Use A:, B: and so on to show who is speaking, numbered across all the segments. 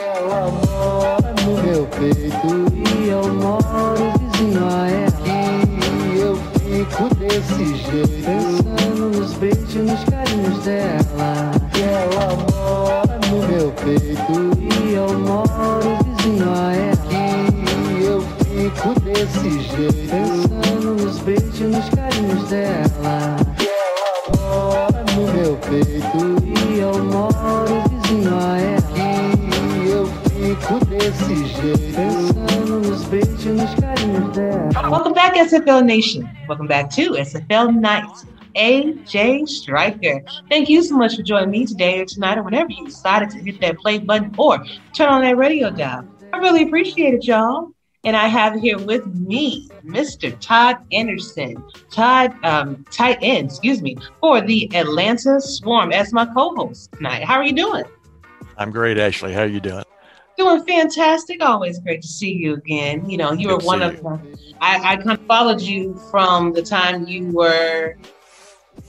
A: ela mora no meu peito e eu moro vizinho a ela. E eu fico desse jeito, pensando nos beijos, nos carinhos dela. E ela mora no meu peito e eu moro vizinho a ela. E eu fico desse jeito, pensando nos beijos, nos carinhos dela. E ela mora no meu peito e eu moro vizinho a ela.
B: Welcome back, SFL Nation. Welcome back to SFL Nights. AJ Striker. Thank you so much for joining me today or tonight or whenever you decided to hit that play button or turn on that radio dial. I really appreciate it, y'all. And I have here with me Mr. Todd Anderson, Todd, um, tight end, excuse me, for the Atlanta Swarm as my co-host tonight. How are you doing?
C: I'm great, Ashley. How are you doing?
B: Doing fantastic. Always great to see you again. You know, you were one of
C: you.
B: the, I, I kind of followed you from the time you were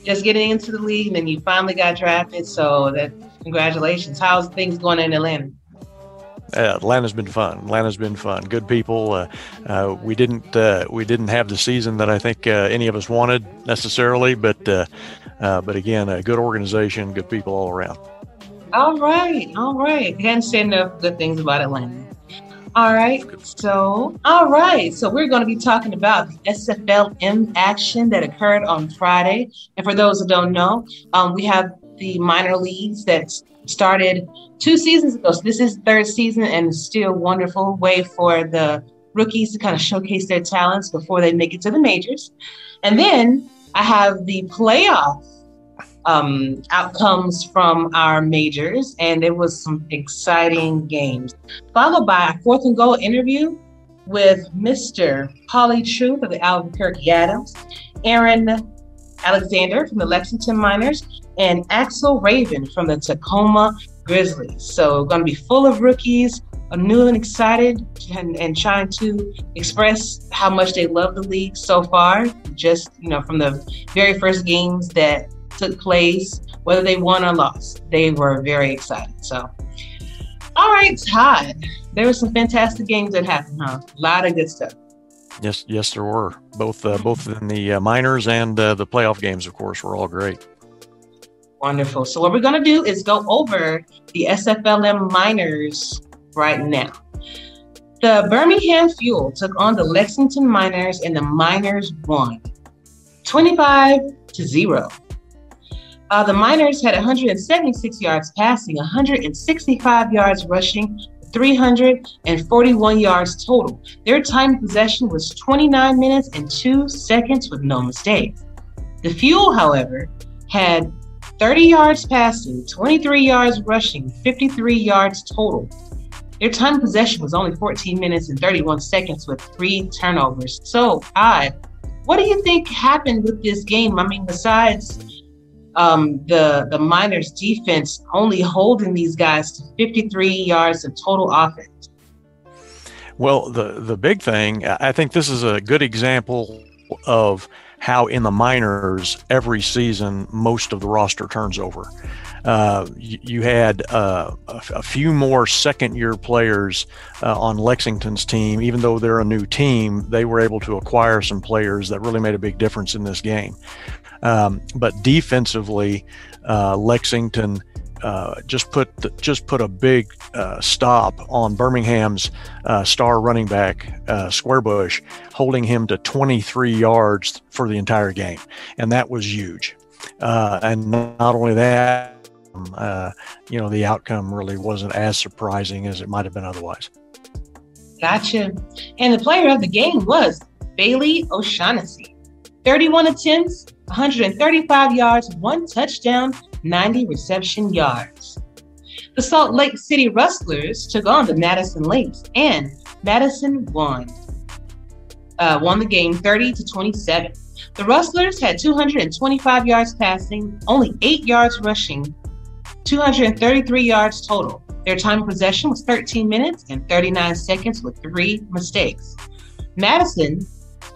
B: just getting into the league and then you finally got drafted. So that congratulations. How's things going in Atlanta?
C: Uh, Atlanta's been fun. Atlanta's been fun. Good people. Uh, uh, we didn't uh, we didn't have the season that I think uh, any of us wanted necessarily, but uh, uh, but again, a good organization, good people all around.
B: All right, all right. Can't say enough good things about Atlanta. All right, so all right, so we're going to be talking about the SFLM action that occurred on Friday. And for those who don't know, um, we have the minor leagues that started two seasons ago. So this is third season, and still a wonderful way for the rookies to kind of showcase their talents before they make it to the majors. And then I have the playoff um, outcomes from our majors, and it was some exciting games. Followed by a fourth and goal interview with Mr. Polly Truth of the Albuquerque Adams, Aaron Alexander from the Lexington Miners, and Axl Raven from the Tacoma Grizzlies. So, going to be full of rookies, new and excited, and, and trying to express how much they love the league so far. Just you know, from the very first games that took place, whether they won or lost, they were very excited. So, all right, Todd, there were some fantastic games that happened, huh? A lot of good stuff.
C: Yes, yes, there were both uh, both in the uh, minors and uh, the playoff games. Of course, were all great.
B: Wonderful. So, what we're going to do is go over the SFLM minors right now. The Birmingham Fuel took on the Lexington Miners, and the Miners won 25 to 0. Uh, the Miners had 176 yards passing, 165 yards rushing, 341 yards total. Their time of possession was 29 minutes and 2 seconds with no mistakes. The Fuel, however, had 30 yards passing, 23 yards rushing, 53 yards total. Their time of possession was only 14 minutes and 31 seconds with three turnovers. So, I, what do you think happened with this game? I mean, besides um, the the Miners' defense only holding these guys to 53 yards of total offense.
C: Well, the the big thing, I think this is a good example of how in the minors every season most of the roster turns over. Uh, you, you had uh, a, few more second year players uh, on Lexington's team, even though they're a new team, they were able to acquire some players that really made a big difference in this game. Um, but defensively, uh, Lexington uh, just put just put a big uh, stop on Birmingham's uh, star running back uh, Squarebush, holding him to 23 yards for the entire game, and that was huge. Uh, and not only that, um, uh, you know, the outcome really wasn't as surprising as it might have been otherwise.
B: Gotcha. And the player of the game was Bailey O'Shaughnessy. 31 attempts, 135 yards, one touchdown, 90 reception yards. The Salt Lake City Rustlers took on the Madison Lakes, and Madison won. Uh, won the game 30 to 27. The Rustlers had 225 yards passing, only eight yards rushing, 233 yards total. Their time of possession was 13 minutes and 39 seconds with three mistakes. Madison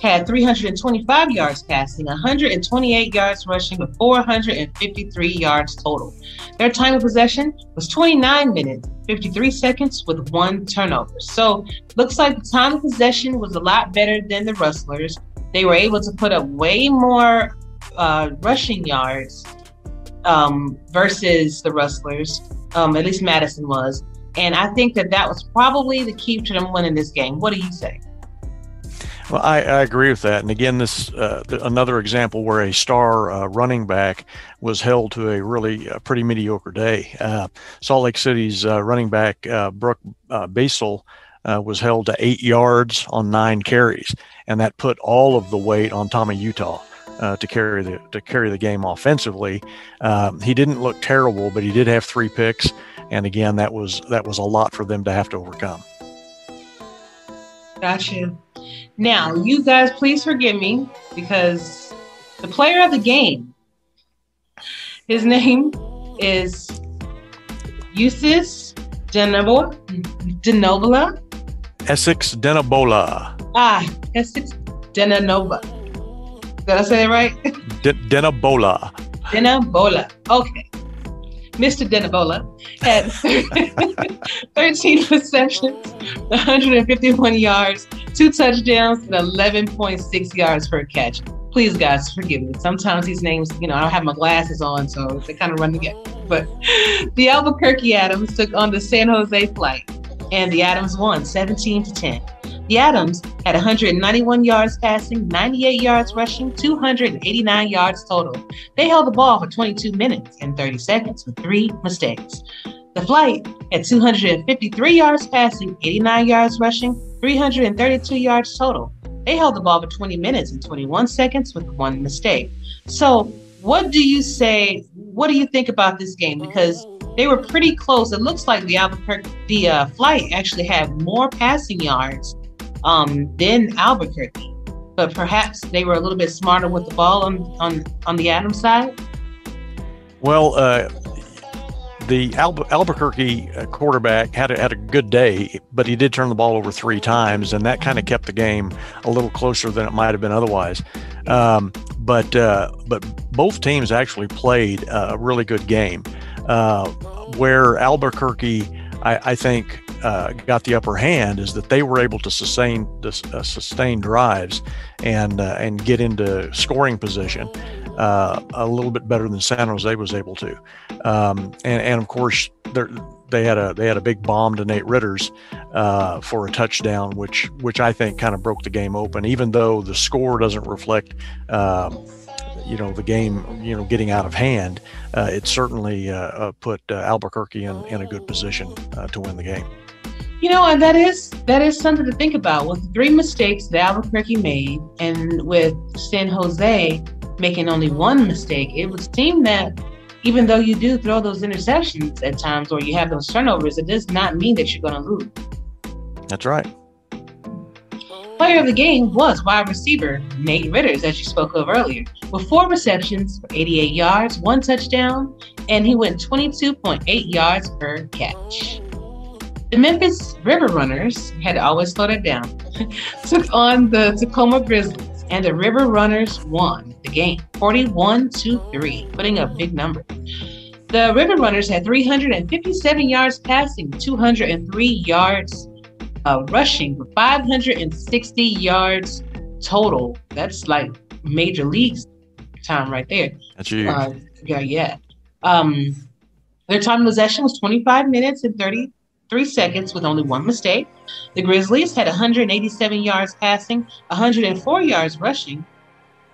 B: had 325 yards passing, 128 yards rushing, with 453 yards total. Their time of possession was 29 minutes, 53 seconds, with one turnover. So, looks like the time of possession was a lot better than the Rustlers. They were able to put up way more uh, rushing yards um, versus the Rustlers. Um, at least Madison was. And I think that that was probably the key to them winning this game. What do you say?
C: Well, I, I, agree with that. And again, this uh, another example where a star uh, running back was held to a really uh, pretty mediocre day. Uh, Salt Lake City's uh, running back uh, Brooke Basile was held to eight yards on nine carries, and that put all of the weight on Tommy Utah. to carry the to carry the game offensively, um, he didn't look terrible, but he did have three picks, and again, that was that was a lot for them to have to overcome.
B: Gotcha. Now, you guys, please forgive me because the player of the game, his name is Eustace Denobola. Denobola.
C: Essex Denobola.
B: Ah, Essex Denobola. Did I say that right?
C: D- Denobola.
B: Denobola. Okay. Mr. Denobola had 13 receptions, 151 yards, two touchdowns, and 11.6 yards per catch. Please, guys, forgive me. Sometimes these names, you know, I don't have my glasses on, so they kind of run together. But the Albuquerque Adams took on the San Jose Flight, and the Adams won 17 to 10. Adams had 191 yards passing, 98 yards rushing, 289 yards total. They held the ball for 22 minutes and 30 seconds with three mistakes. The flight had 253 yards passing, 89 yards rushing, 332 yards total. They held the ball for 20 minutes and 21 seconds with one mistake. So, what do you say? What do you think about this game? Because they were pretty close. It looks like the Albuquerque, the uh, flight actually had more passing yards um, than Albuquerque. But perhaps they were a little bit smarter with the ball on on, on the Adams side.
C: Well, uh, the Al- Albuquerque uh, quarterback had a, had a good day, but he did turn the ball over three times, and that kind of kept the game a little closer than it might have been otherwise. Um, but uh, but both teams actually played a really good game. Uh, where Albuquerque, I, I think, uh, got the upper hand is that they were able to sustain uh, sustain drives and uh, and get into scoring position uh, a little bit better than San Jose was able to. Um, and and of course they had a they had a big bomb to Nate Ritters uh, for a touchdown, which which I think kind of broke the game open. Even though the score doesn't reflect. Um, you know the game you know getting out of hand uh, it certainly uh, put uh, albuquerque in, in a good position uh, to win the game
B: you know, and that is that is something to think about. With three mistakes that Albuquerque made, and with San Jose making only one mistake, it would seem that even though you do throw those interceptions at times or you have those turnovers, it does not mean that you're going to lose.
C: That's right.
B: Player of the game was wide receiver Nate Ritters, as you spoke of earlier, with four receptions for 88 yards, one touchdown, and he went 22.8 yards per catch. The Memphis River Runners had always slowed it down, took on the Tacoma Grizzlies, and the River Runners won the game 41 to 3, putting up big numbers. The River Runners had 357 yards passing, 203 yards uh, rushing, 560 yards total. That's like major leagues time right there.
C: That's huge. Uh,
B: yeah, yeah. Um, their time of possession was 25 minutes and 33 seconds with only one mistake. The Grizzlies had 187 yards passing, 104 yards rushing,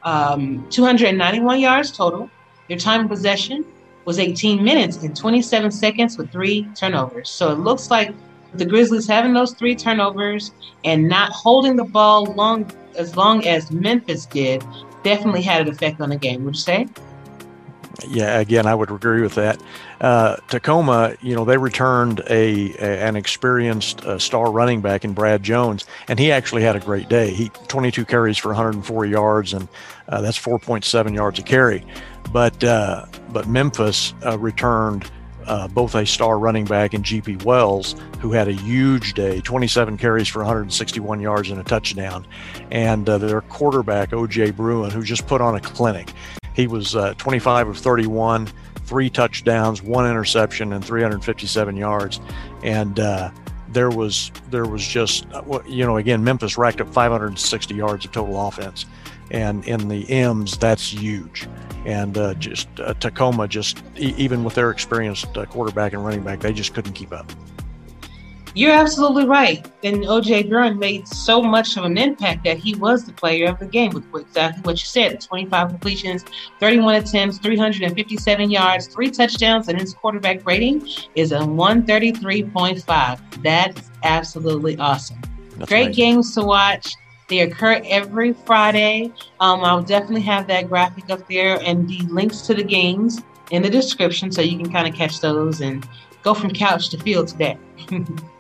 B: um, 291 yards total. Their time of possession was 18 minutes and 27 seconds with three turnovers. So it looks like the Grizzlies having those three turnovers and not holding the ball long as long as Memphis did definitely had an effect on the game. Would you say?
C: Yeah, again, I would agree with that. Uh, Tacoma, you know, they returned a, a an experienced uh, star running back in Brad Jones, and he actually had a great day. He 22 carries for 104 yards, and uh, that's 4.7 yards a carry. But uh, but Memphis uh, returned uh, both a star running back and GP Wells, who had a huge day 27 carries for 161 yards and a touchdown, and uh, their quarterback, OJ Bruin, who just put on a clinic. He was uh, 25 of 31, three touchdowns, one interception, and 357 yards. And uh, there was there was just uh, you know again Memphis racked up 560 yards of total offense, and in the M's that's huge and uh, just uh, Tacoma just e- even with their experienced uh, quarterback and running back, they just couldn't keep up.
B: You're absolutely right. And OJ Bruin made so much of an impact that he was the player of the game with exactly what you said 25 completions, 31 attempts, 357 yards, three touchdowns, and his quarterback rating is a 133.5. That's absolutely awesome. That's Great amazing. games to watch. They occur every Friday. Um, I'll definitely have that graphic up there and the links to the games in the description so you can kind of catch those and go from couch to field today.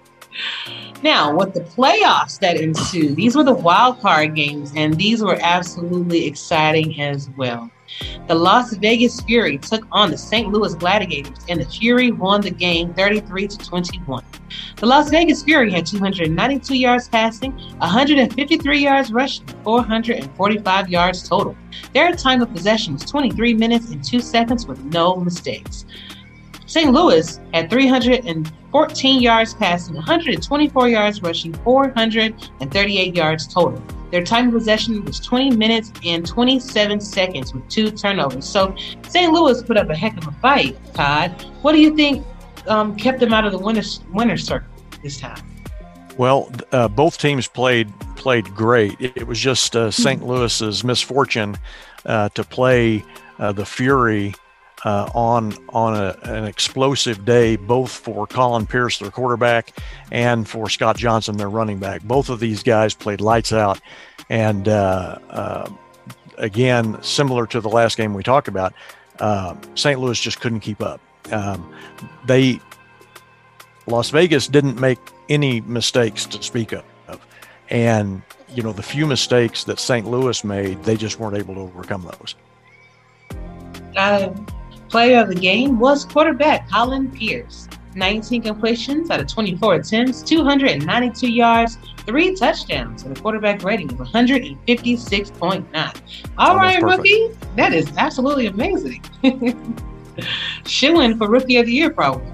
B: now, with the playoffs that ensued, these were the wild card games, and these were absolutely exciting as well. The Las Vegas Fury took on the St. Louis Gladiators, and the Fury won the game 33 to 21. The Las Vegas Fury had 292 yards passing, 153 yards rushing, 445 yards total. Their time of possession was 23 minutes and 2 seconds with no mistakes. St. Louis had 314 yards passing, 124 yards rushing, 438 yards total. Their time of possession was 20 minutes and 27 seconds with two turnovers. So St. Louis put up a heck of a fight, Todd. What do you think um, kept them out of the winner's, winner's circle this time?
C: Well, uh, both teams played played great. It, it was just uh, St. Hmm. Louis's misfortune uh, to play uh, the Fury uh, on on a, an explosive day, both for Colin Pierce, their quarterback, and for Scott Johnson, their running back. Both of these guys played lights out, and uh, uh, again, similar to the last game we talked about, uh, St. Louis just couldn't keep up. Um, they Las Vegas didn't make any mistakes to speak of, and you know the few mistakes that St. Louis made, they just weren't able to overcome those.
B: Um, Player of the game was quarterback Colin Pierce. 19 completions out of 24 attempts, 292 yards, three touchdowns, and a quarterback rating of 156.9. All right, rookie. That is absolutely amazing. Shilling for rookie of the year, probably.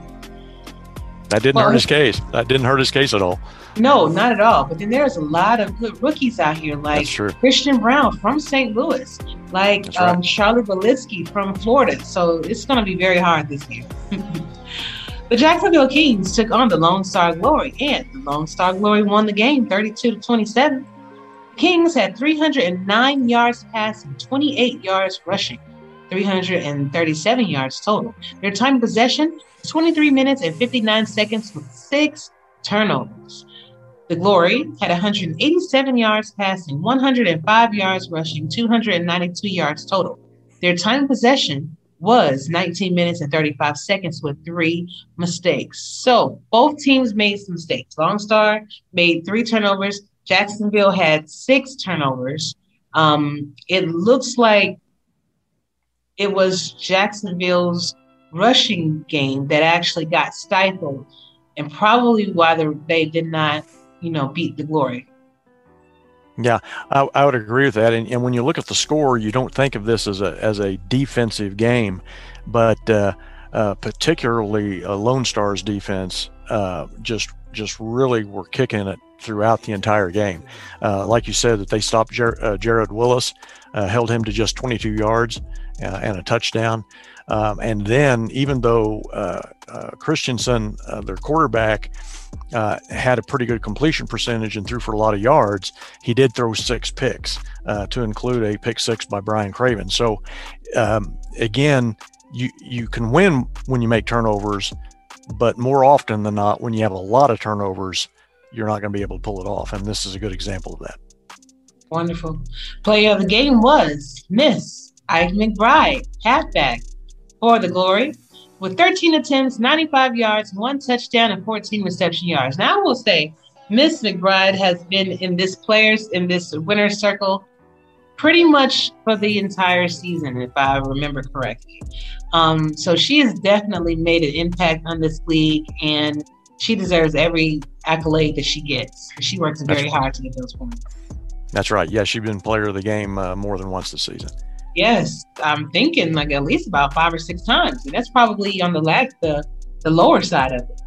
C: That didn't well, hurt his case. That didn't hurt his case at all.
B: No, not at all. But then there's a lot of good rookies out here, like Christian Brown from St. Louis, like right. um, Charlie Bolitsky from Florida. So it's going to be very hard this year. the Jacksonville Kings took on the Lone Star Glory, and the Lone Star Glory won the game 32 to 27. The Kings had 309 yards passing, 28 yards rushing, 337 yards total. Their time of possession 23 minutes and 59 seconds with six turnovers. The Glory had 187 yards passing, 105 yards rushing, 292 yards total. Their time possession was 19 minutes and 35 seconds with three mistakes. So both teams made some mistakes. Lone Star made three turnovers. Jacksonville had six turnovers. Um, it looks like it was Jacksonville's rushing game that actually got stifled, and probably why they did not, you know, beat the Glory.
C: Yeah, I, I, would agree with that. And, and, when you look at the score, you don't think of this as a as a defensive game, but uh, uh, particularly Lone Star's defense uh, just just really were kicking it throughout the entire game. Uh, like you said, that they stopped Jer- uh, Jared Willis, held him to just 22 yards and a touchdown. Um, and then, even though uh, uh, Christensen, uh, their quarterback, uh, had a pretty good completion percentage and threw for a lot of yards, he did throw six picks, uh, to include a pick six by Brian Craven. So, um, again, you you can win when you make turnovers, but more often than not, when you have a lot of turnovers, you're not going to be able to pull it off. And this is a good example of that.
B: Wonderful. Player of the game was Miss Ike McBride, halfback for the glory with 13 attempts, 95 yards, one touchdown, and 14 reception yards. Now, I will say, Miss McBride has been in this players in this winner's circle pretty much for the entire season, if I remember correctly. Um, so she has definitely made an impact on this league, and she deserves every accolade that she gets. She works very hard to get those points.
C: That's right. Yeah, she's been player of the game uh, more than once this season.
B: Yes, I'm thinking like at least about five or six times. And that's probably on the lag the the lower side of it.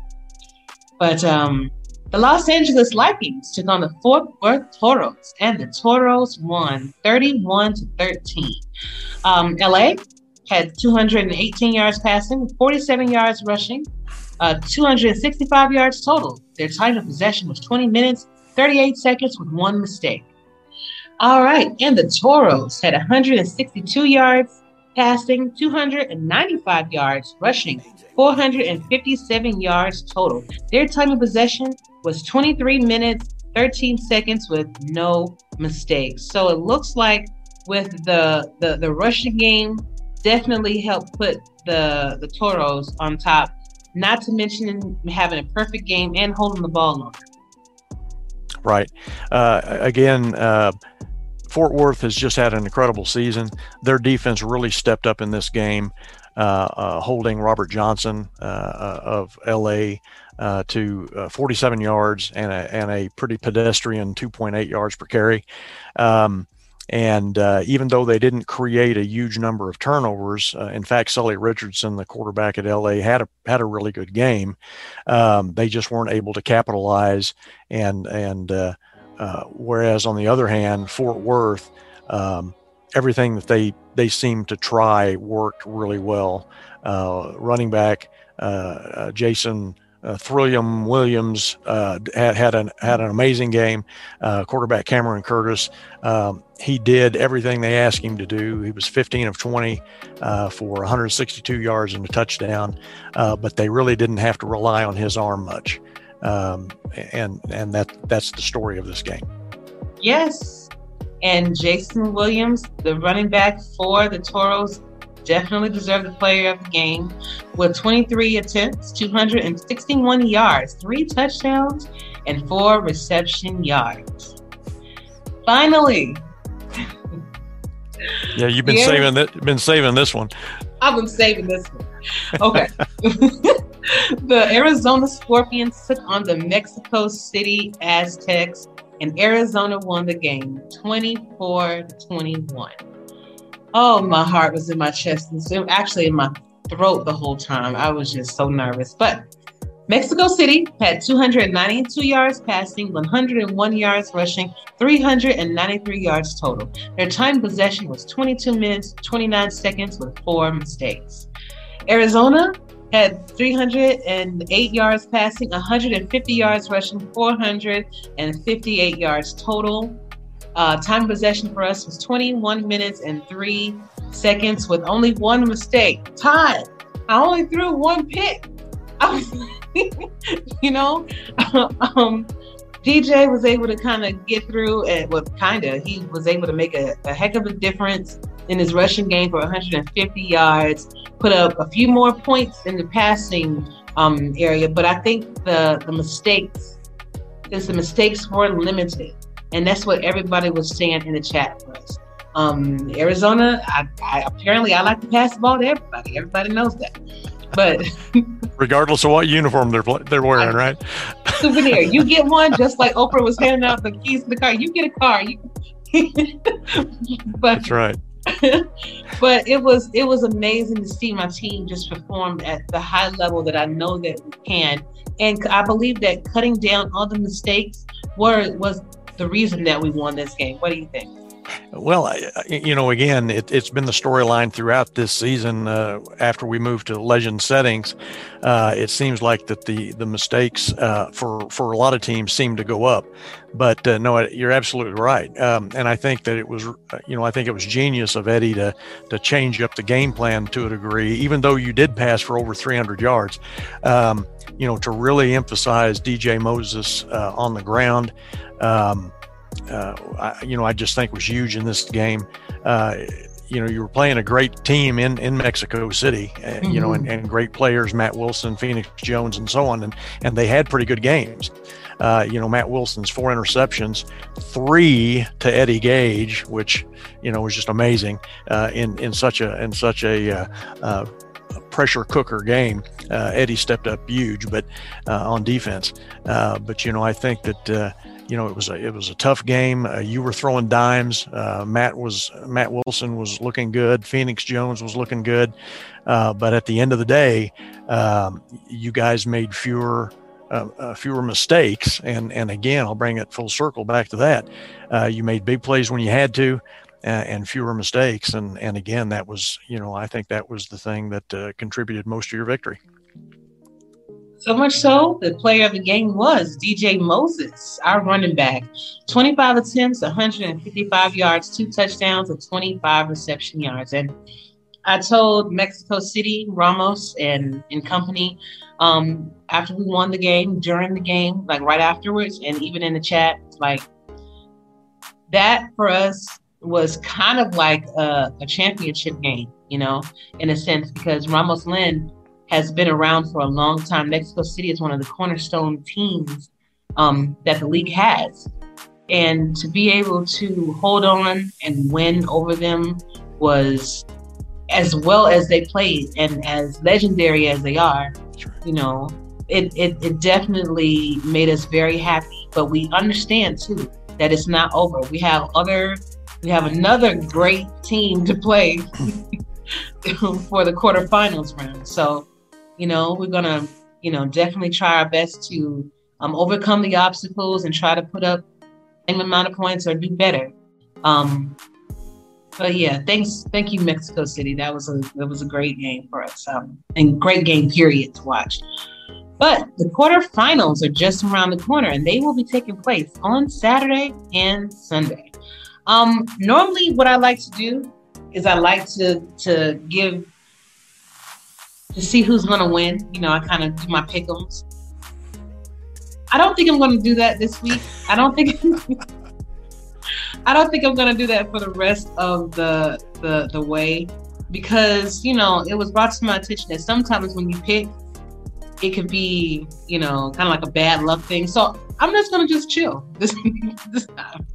B: But um, the Los Angeles Lakers took on the Fort Worth Toros, and the Toros won 31 to 13. Um, LA had 218 yards passing, 47 yards rushing, uh, 265 yards total. Their time of possession was 20 minutes, 38 seconds with one mistake. All right, and the Toros had 162 yards passing, 295 yards rushing, 457 yards total. Their time of possession was 23 minutes, 13 seconds with no mistakes. So it looks like with the the, the rushing game definitely helped put the the Toros on top. Not to mention having a perfect game and holding the ball longer.
C: Right. Uh, again, uh, Fort Worth has just had an incredible season. Their defense really stepped up in this game. Uh, uh, holding Robert Johnson uh, of LA to 47 yards and a, and a pretty pedestrian 2.8 yards per carry. Um, and uh, even though they didn't create a huge number of turnovers, uh, in fact, Sully Richardson, the quarterback at LA, had a had a really good game. Um, they just weren't able to capitalize. And and uh, whereas on the other hand, Fort Worth, um, everything that they they seemed to try worked really well. Uh, running back uh, uh Jason uh, Thrillium Williams uh, had had an had an amazing game. Uh, quarterback Cameron Curtis, um, he did everything they asked him to do. He was 15 of 20 uh, for 162 yards and a touchdown, uh, but they really didn't have to rely on his arm much. Um, and and that that's the story of this game.
B: Yes, and Jason Williams, the running back for the Toros, definitely deserved the player of the game with 23 attempts, 261 yards, three touchdowns, and four reception yards. Finally.
C: Yeah, you've been saving that been saving this one.
B: I've been saving this one. Okay. the Arizona Scorpions took on the Mexico City Aztecs and Arizona won the game 24 to 21. Oh, my heart was in my chest and actually in my throat the whole time. I was just so nervous. But Mexico City had 292 yards passing, 101 yards rushing, 393 yards total. Their time possession was 22 minutes, 29 seconds with four mistakes. Arizona had 308 yards passing, 150 yards rushing, 458 yards total. Uh, time possession for us was 21 minutes and three seconds with only one mistake. Time. I only threw one pick. you know, um, DJ was able to kind of get through and well, kind of, he was able to make a, a heck of a difference in his rushing game for 150 yards, put up a few more points in the passing um, area. But I think the, the mistakes, since the mistakes were limited, and that's what everybody was saying in the chat for us. Um, Arizona, I, I, apparently I like to pass the ball to everybody. Everybody knows that. But
C: regardless of what uniform they're they're wearing, right?
B: Souvenir. You get one, just like Oprah was handing out the keys to the car. You get a car. You,
C: but that's right.
B: But it was it was amazing to see my team just perform at the high level that I know that we can, and I believe that cutting down all the mistakes were was the reason that we won this game. What do you think?
C: Well, you know, again, it, has been the storyline throughout this season. Uh, after we moved to legend settings, uh, it seems like that the the mistakes uh, for for a lot of teams seem to go up. But uh, no, you're absolutely right, um, and I think that it was, uh, you know, I think it was genius of Eddie to to change up the game plan to a degree, even though you did pass for over 300 yards. Um, you know, to really emphasize DJ Moses uh, on the ground. Um, uh, I, you know, I just think was huge in this game. Uh, you know, you were playing a great team in, in Mexico City, mm-hmm. you know, and, and, great players, Matt Wilson, Phoenix Jones, and so on. And, and they had pretty good games. Uh, you know, Matt Wilson's four interceptions, three to Eddie Gage, which, you know, was just amazing uh, in, in such a, in such a, uh, uh pressure cooker game. Uh, Eddie stepped up huge, but uh, on defense. Uh, but you know, I think that uh, you know it was a it was a tough game. Uh, you were throwing dimes. Uh, Matt was Matt Wilson was looking good. Phoenix Jones was looking good. but at the end of the day, um, you guys made fewer. Uh, fewer mistakes. And and again, I'll bring it full circle back to that. Uh, you made big plays when you had to and fewer mistakes. And and again, that was you know I think that was the thing that uh, contributed most to your victory.
B: So much so, the player of the game was DJ Moses, our running back. 25 attempts, 155 yards, two touchdowns, and 25 reception yards. And I told Mexico City, Ramos, and, and company um, after we won the game, during the game, like right afterwards, and even in the chat, like that for us was kind of like a, a, championship game, you know, in a sense, because Ramos Lynn has been around for a long time. Mexico City is one of the cornerstone teams um, that the league has. And to be able to hold on and win over them was as well as they played and as legendary as they are, you know, it, it, it definitely made us very happy. But we understand too that it's not over. We have other we have another great team to play for the quarterfinals round. So, you know, we're gonna, you know, definitely try our best to um, overcome the obstacles and try to put up same amount of points or do better. Um, but yeah, thanks, thank you, Mexico City. That was a that was a great game for us, um, and great game period to watch. But the quarterfinals are just around the corner, and they will be taking place on Saturday and Sunday. Um, normally, what I like to do is I like to to give to see who's going to win. You know, I kind of do my pickums. I don't think I'm going to do that this week. I don't think. I don't think I'm going to do that for the rest of the the the way because you know it was brought to my attention that sometimes when you pick, it could be you know kind of like a bad luck thing. So I'm just going to just chill this this time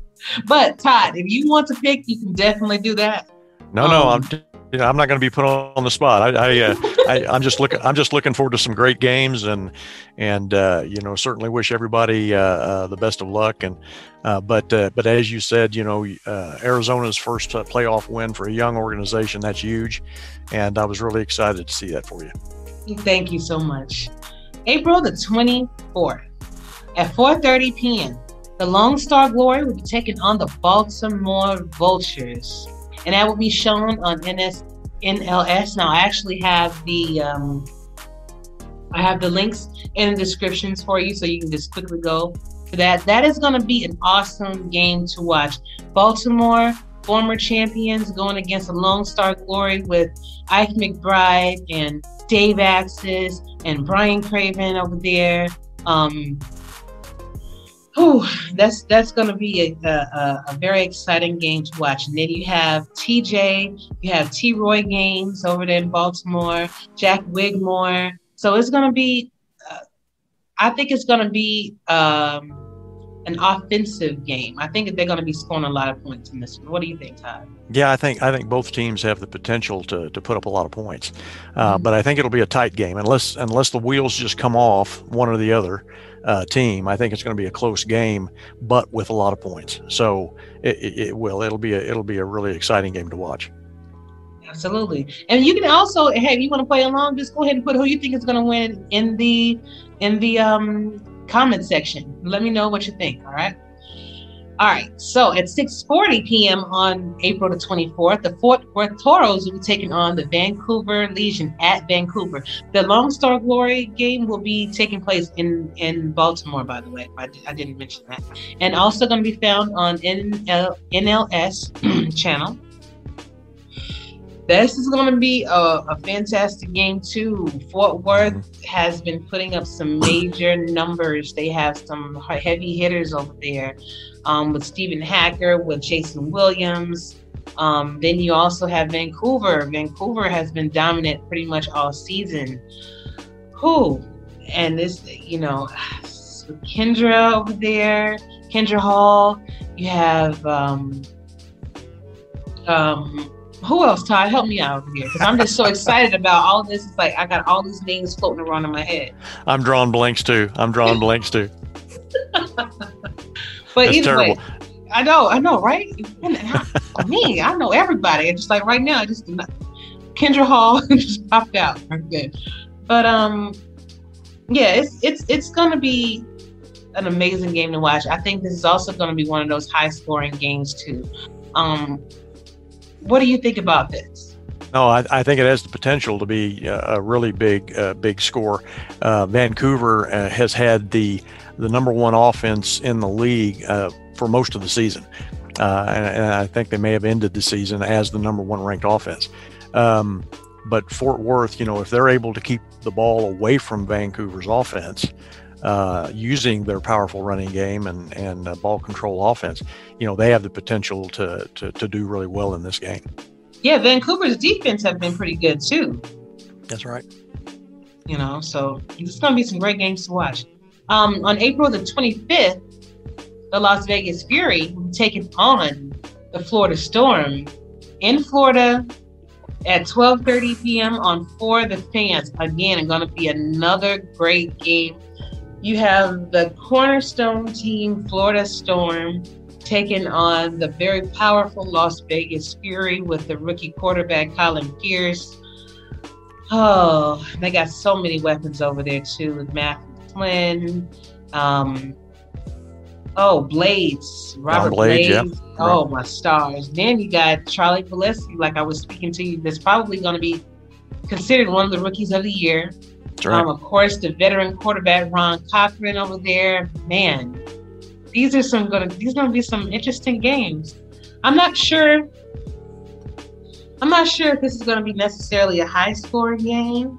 B: but Todd, if you want to pick, you can definitely do that.
C: No, um, no, I'm. Know, I'm not going to be put on the spot. I, I, uh, I, am just looking. I'm just looking forward to some great games, and and uh, you know, certainly wish everybody uh, uh the best of luck. And uh, but uh, but as you said, you know, Arizona's first playoff win for a young organization that's huge, and I was really excited to see that for you.
B: Thank you so much. April the 24th at 4:30 p.m. The Lone Star Glory will be taking on the Baltimore Vultures, and that will be shown on NS NLS. Now, I actually have the um, I have the links in the descriptions for you, so you can just quickly go for that. That is going to be an awesome game to watch. Baltimore, former champions, going against the Lone Star Glory with Ike McBride and Dave Axis and Brian Craven over there. Um, Whew, that's that's going to be a, a, a, very exciting game to watch. And then you have TJ, you have T. Roy Gaines over there in Baltimore, Jack Wigmore. So it's going to be, uh, I think it's going to be um, an offensive game. I think they're going to be scoring a lot of points in this one. What do you think, Todd?
C: Yeah, I think I think both teams have the potential to, to put up a lot of points, uh, mm-hmm. but I think it'll be a tight game unless unless the wheels just come off one or the other uh, team. I think it's going to be a close game, but with a lot of points. So it, it, it, will. It'll be a it'll be a really exciting game to watch.
B: Absolutely, and you can also, hey, if you want to play along, just go ahead and put who you think is going to win in the in the um, comment section. Let me know what you think. All right. All right, so at 6:40 p.m. on April the 24th, the Fort Worth Toros will be taking on the Vancouver Legion at Vancouver. The Lone Star Glory game will be taking place in in Baltimore, by the way. I, I didn't mention that, and also going to be found on NL, NLS channel. This is going to be a, a, fantastic game too. Fort Worth mm-hmm. has been putting up some major numbers. They have some heavy hitters over there um, with Stephen Hacker, with Jason Williams, Um, then you also have Vancouver. Vancouver has been dominant pretty much all season. Who? And this, you know, Kendra over there, Kendra Hall. You have um, um, who else? Todd, help me out here because I'm just so excited about all this. It's like I got all these names floating around in my head.
C: I'm drawing blanks too. I'm drawing blanks too.
B: but That's either terrible. way, I know, I know, right? me, I know everybody. It's just like right now, I just Kendra Hall just popped out. Good, but um, yeah, it's it's it's gonna be an amazing game to watch. I think this is also going to be one of those high scoring games too. Um, what do you think about this?
C: No, I, I, think it has the potential to be a really big, uh, big score. Uh, Vancouver uh, has had the the number one offense in the league uh, for most of the season, uh, and, and, I think they may have ended the season as the number one ranked offense. Um, but Fort Worth, you know, if they're able to keep the ball away from Vancouver's offense, uh, using their powerful running game and and uh, ball control offense, you know they have the potential to, to to do really well in this game.
B: Yeah, Vancouver's defense have been pretty good too.
C: That's right.
B: You know, so it's going to be some great games to watch. Um, on April the 25th, the Las Vegas Fury taking on the Florida Storm in Florida at 12:30 p.m. on For the Fans. Again, it's going to be another great game you have the cornerstone team, Florida Storm, taking on the very powerful Las Vegas Fury with the rookie quarterback Colin Pierce. Oh, they got so many weapons over there too with Matthew Flynn. Um, oh, Blades, Robert Blades. Blades. Yeah. Oh, my stars. Then you got Charlie Valesky, like I was speaking to you, that's probably going to be considered one of the rookies of the year. Right. Um, of course, the veteran quarterback Ron Cochran over there. Man, these are some gonna these gonna be some interesting games. I'm not sure. I'm not sure if this is going to be necessarily a high scoring game.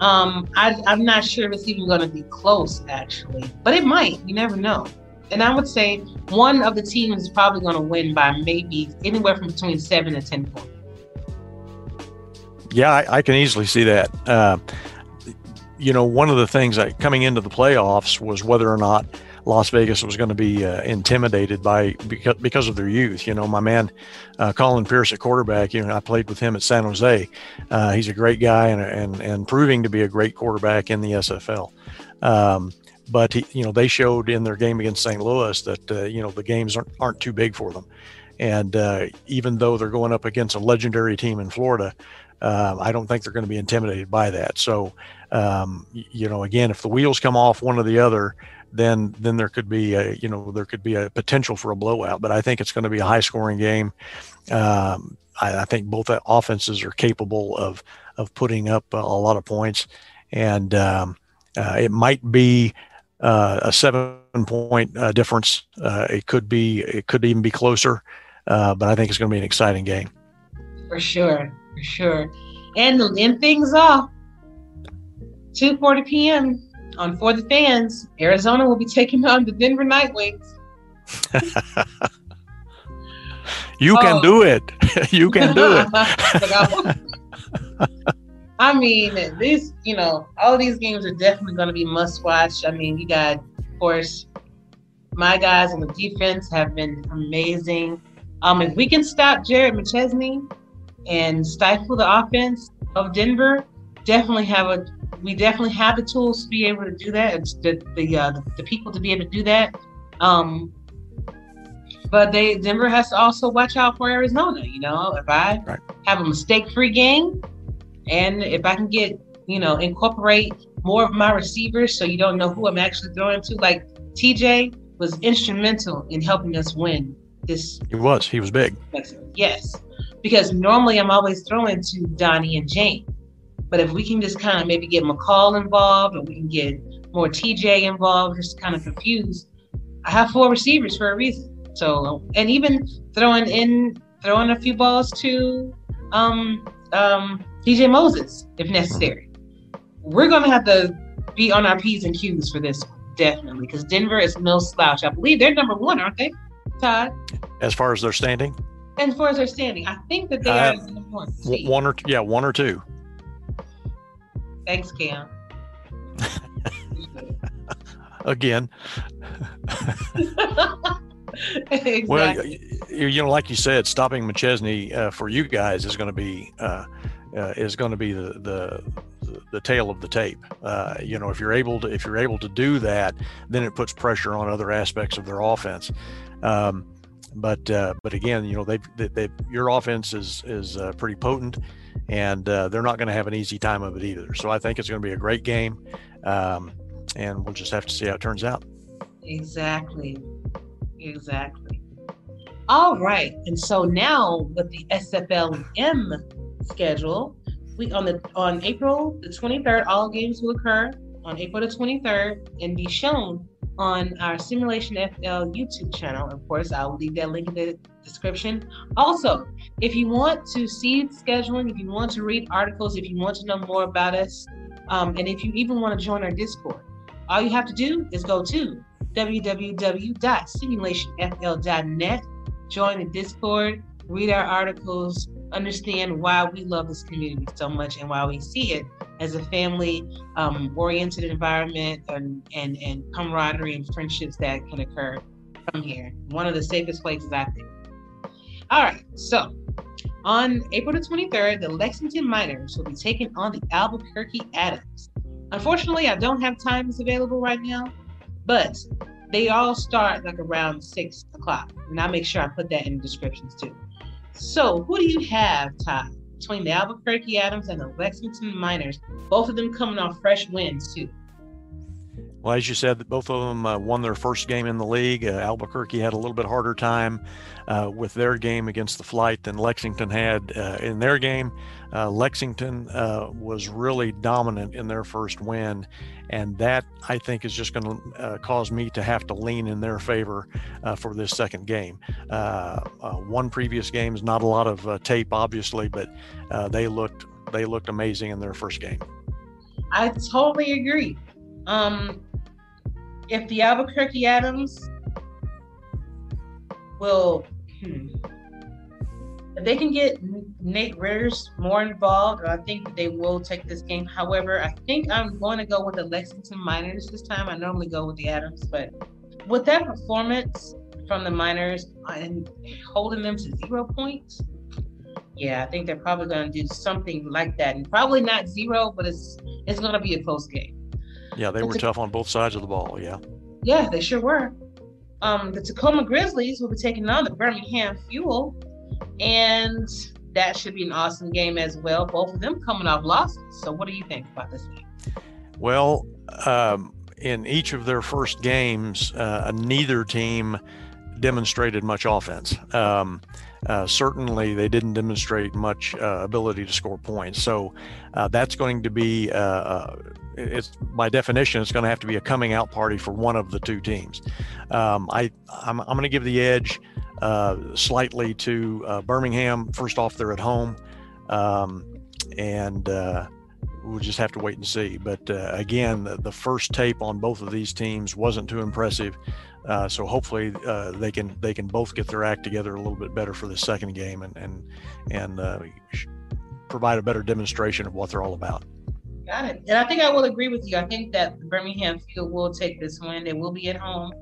B: Um, I, I'm not sure if it's even going to be close, actually, but it might. You never know. And I would say one of the teams is probably going to win by maybe anywhere from between seven and ten points.
C: Yeah, I, I can easily see that. Uh, you know, one of the things that coming into the playoffs was whether or not Las Vegas was going to be uh, intimidated by because, because of their youth. You know, my man uh, Colin Pierce at quarterback. You know, I played with him at San Jose. Uh, he's a great guy and, and and proving to be a great quarterback in the SFL. Um, but he, you know, they showed in their game against St. Louis that uh, you know the games aren't aren't too big for them. And uh, even though they're going up against a legendary team in Florida, uh, I don't think they're going to be intimidated by that. So, um, you know, again, if the wheels come off one or the other, then then there could be a you know there could be a potential for a blowout. But I think it's going to be a high scoring game. Um, I, I, think both offenses are capable of of putting up a, a lot of points, and um, uh, it might be uh, a seven point uh, difference. Uh, it could be it could even be closer, uh, but I think it's going to be an exciting game.
B: For sure for sure. And to end things off, 2:40 p.m. on For the Fans, Arizona will be taking on the Denver Nightwings.
C: you oh. can do it. you can do it.
B: I mean, this, you know, all these games are definitely going to be must watch. I mean, you got, of course, my guys on the defense have been amazing. Um, if we can stop Jared McChesney, and stifle the offense of Denver, definitely have a we definitely have the tools to be able to do that. It's the the uh, the, the people to be able to do that. Um, but they Denver has to also watch out for Arizona. You know, if I right. have a mistake-free game, and if I can get you know incorporate more of my receivers, so you don't know who I'm actually throwing to. Like TJ was instrumental in helping us win this.
C: He was. He was big.
B: Yes because normally I'm always throwing to Donnie and Jane. But if we can just kind of maybe get McCall involved or we can get more TJ involved, just kind of confused, I have four receivers for a reason. So, and even throwing in, throwing a few balls to um, um, DJ Moses if necessary. We're going to have to be on our P's and Q's for this definitely, because Denver is no slouch. I believe they're number one, aren't they, Todd?
C: As far as their standing?
B: As far as their standing, I think that they uh, are one.
C: One or yeah, one or two.
B: Thanks, Cam.
C: Again. exactly. Well, you know, like you said, stopping McChesney uh, for you guys is going to be uh, uh, is going to be the, the the tale of the tape. Uh, you know, if you're able to if you're able to do that, then it puts pressure on other aspects of their offense. Um, but uh, but again, you know, they they your offense is is uh, pretty potent, and uh, they're not going to have an easy time of it either. So I think it's going to be a great game, um, and we'll just have to see how it turns out.
B: Exactly, exactly. All right, and so now with the SFLM schedule, we on the on April the 23rd, all games will occur on April the 23rd and be shown on our Simulation FL YouTube channel. Of course, I'll leave that link in the description. Also, if you want to see scheduling, if you want to read articles, if you want to know more about us, um, and if you even want to join our Discord, all you have to do is go to www.simulationfl.net, join the Discord, read our articles, understand why we love this community so much and why we see it as a family um, oriented environment and, and, and camaraderie and friendships that can occur from here. One of the safest places, I think. All right, so on April the 23rd, the Lexington Miners will be taking on the Albuquerque Adams. Unfortunately, I don't have times available right now, but they all start like around six o'clock. And I'll make sure I put that in the descriptions too. So, who do you have, Todd, between the Albuquerque Adams and the Lexington Miners? Both of them coming off fresh wins, too.
C: Well, as you said, both of them uh, won their first game in the league. Uh, Albuquerque had a little bit harder time uh, with their game against the flight than Lexington had uh, in their game. Uh, Lexington uh, was really dominant in their first win, and that I think is just going to cause me to have to lean in their favor for this second game. one previous game is not a lot of tape, obviously, but they looked they looked amazing in their first game.
B: I totally agree. Um, if the Albuquerque Adams will, hmm, if they can get Nate Ritters more involved, I think they will take this game. However, I think I'm going to go with the Lexington Miners this time. I normally go with the Adams, but with that performance from the Miners and holding them to zero points, yeah, I think they're probably going to do something like that, and probably not zero, but it's it's going to be a close game.
C: Yeah, they were tough on both sides of the ball. Yeah.
B: Yeah, they sure were. Um, the Tacoma Grizzlies will be taking on the Birmingham Fuel, and that should be an awesome game as well. Both of them coming off losses. So, what do you think about this game?
C: Well, um, in each of their first games, uh, neither team demonstrated much offense. Um, uh, certainly, they didn't demonstrate much uh, ability to score points. So, uh, that's going to be uh, uh, it's by definition it's going to have to be a coming out party for one of the two teams. Um, I I'm, I'm going to give the edge uh, slightly to Birmingham. First off, they're at home, um, and we'll just have to wait and see. But uh, again, the, the, first tape on both of these teams wasn't too impressive. Uh, so hopefully uh, they can they can both get their act together a little bit better for the second game and and and provide a better demonstration of what they're all about.
B: Got it. And I think I will agree with you. I think that Birmingham Fuel will take this win. They will be at home.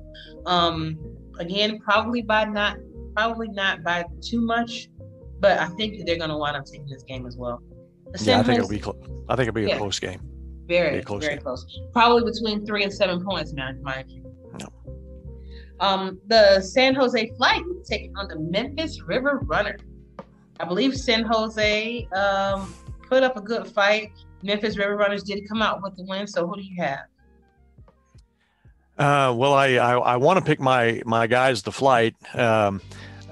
B: Um, again, probably by not probably not by too much, but I think they're going to wind up taking this game as well.
C: Yeah, I think it'll be. Cl- I think it'll be yeah, a close game.
B: Very close very game. close. Probably between three and seven points, man. In my. No. Um, the San Jose Flight taking on the Memphis River Runner. I believe San Jose um, put up a good fight. Memphis River Runners did come out with the win. So who do you have?
C: Uh, well, I, I, I want to pick my my guys. The flight. Um,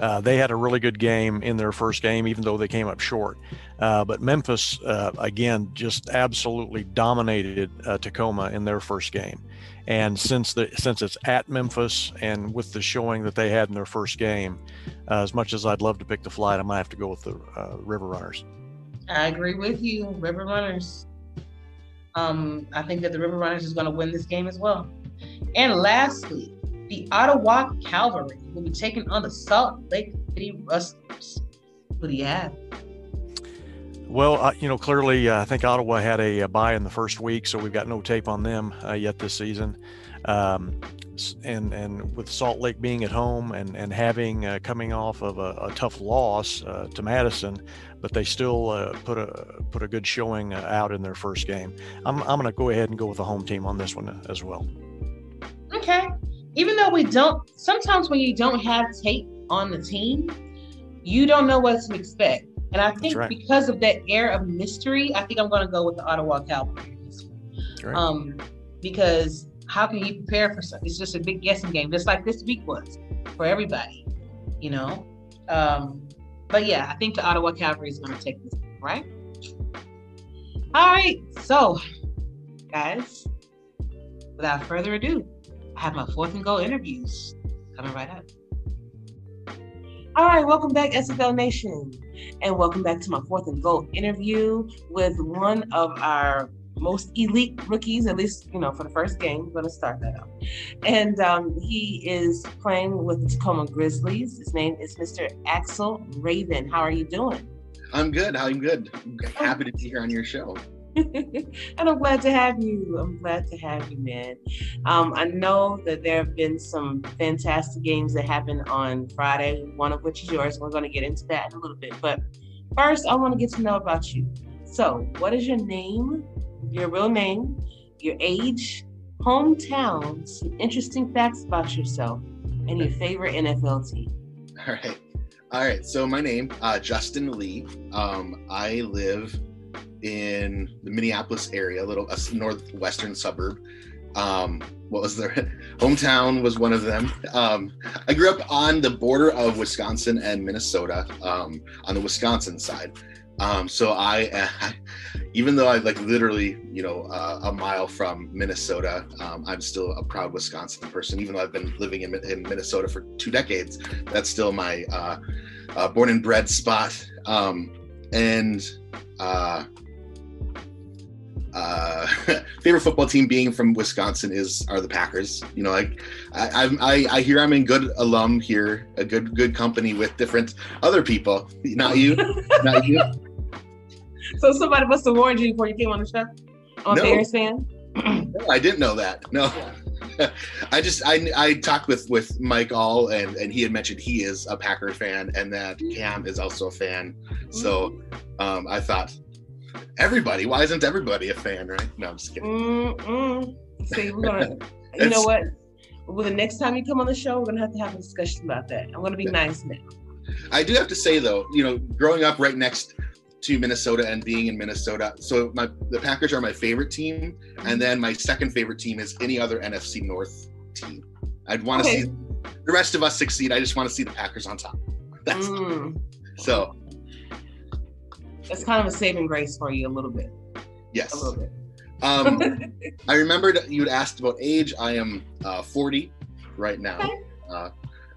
C: uh, they had a really good game in their first game, even though they came up short. Uh, but Memphis, uh, again, just absolutely dominated uh, Tacoma in their first game. And since the since it's at Memphis and with the showing that they had in their first game, uh, as much as I'd love to pick the flight, I might have to go with the uh, River Runners.
B: I agree with you, River Runners. Um, I think that the River Runners is going to win this game as well. And lastly, the Ottawa Cavalry will be taking on the Salt Lake City Rustlers. Who do you have?
C: Well, uh, you know, clearly, uh, I think Ottawa had a, a bye in the first week, so we've got no tape on them uh, yet this season. Um, and and with Salt Lake being at home and and having uh, coming off of a, a tough loss uh, to Madison, but they still uh, put a put a good showing out in their first game. I'm I'm going to go ahead and go with the home team on this one as well.
B: Okay, even though we don't, sometimes when you don't have tape on the team, you don't know what to expect. And I think right. because of that air of mystery, I think I'm going to go with the Ottawa Cowboys. Right. Um, because how can you prepare for something? It's just a big guessing game, just like this week was for everybody, you know. Um, but yeah, I think the Ottawa Cavalry is going to take this, right? All right, so guys, without further ado, I have my fourth and goal interviews coming right up. All right, welcome back, SFL Nation, and welcome back to my fourth and goal interview with one of our most elite rookies, at least you know for the first game. We're going to start that up, and um, he is playing with the Tacoma Grizzlies. His name is Mr. Axl Raven. How are you doing?
D: I'm good. I'm good. I'm happy to be here on your show.
B: And I'm glad to have you. I'm glad to have you, man. Um, I know that there have been some fantastic games that happened on Friday, one of which is yours. We're going to get into that in a little bit. But first, I want to get to know about you. So, what is your name, your real name, your age, hometown, some interesting facts about yourself, and your favorite NFL team?
D: All right. All right. So, my name, uh, Justin Lee. Um, I live in the Minneapolis area, a little a northwestern suburb. Um, what was their hometown was one of them. Um, I grew up on the border of Wisconsin and Minnesota, um, on the Wisconsin side. Um, so I, even though I like literally, you know, uh, a mile from Minnesota, um, I'm still a proud Wisconsin person. Even though I've been living in, in Minnesota for two decades, that's still my uh, uh, born and bred spot. Um, and uh, favorite football team being from Wisconsin is are the Packers. You know, like I, I I hear I'm in good alum here, a good good company with different other people. Not you, not you.
B: So somebody must have warned you before you came on the show. I'm no. a Bears fan.
D: no, I didn't know that. No. I just I I talked with with Mike All and and he had mentioned he is a Packer fan and that Cam is also a fan. So mm-hmm. um, I thought everybody. Why isn't everybody a fan, right? No, I'm just kidding.
B: Mm-mm. See, we're gonna. you know what? Well, the next time you come on the show, we're gonna have to have a discussion about that. I'm gonna be yeah. nice now.
D: I do have to say though, you know, growing up right next to Minnesota and being in Minnesota, so my the Packers are my favorite team, and then my second favorite team is any other NFC North team. I'd want to okay. see the rest of us succeed. I just want to see the Packers on top. That's mm. so
B: it's kind of a saving grace for you a little bit.
D: Yes. A little bit. Um, I remembered you'd asked about age. I am uh, 40 right now. Okay. Uh,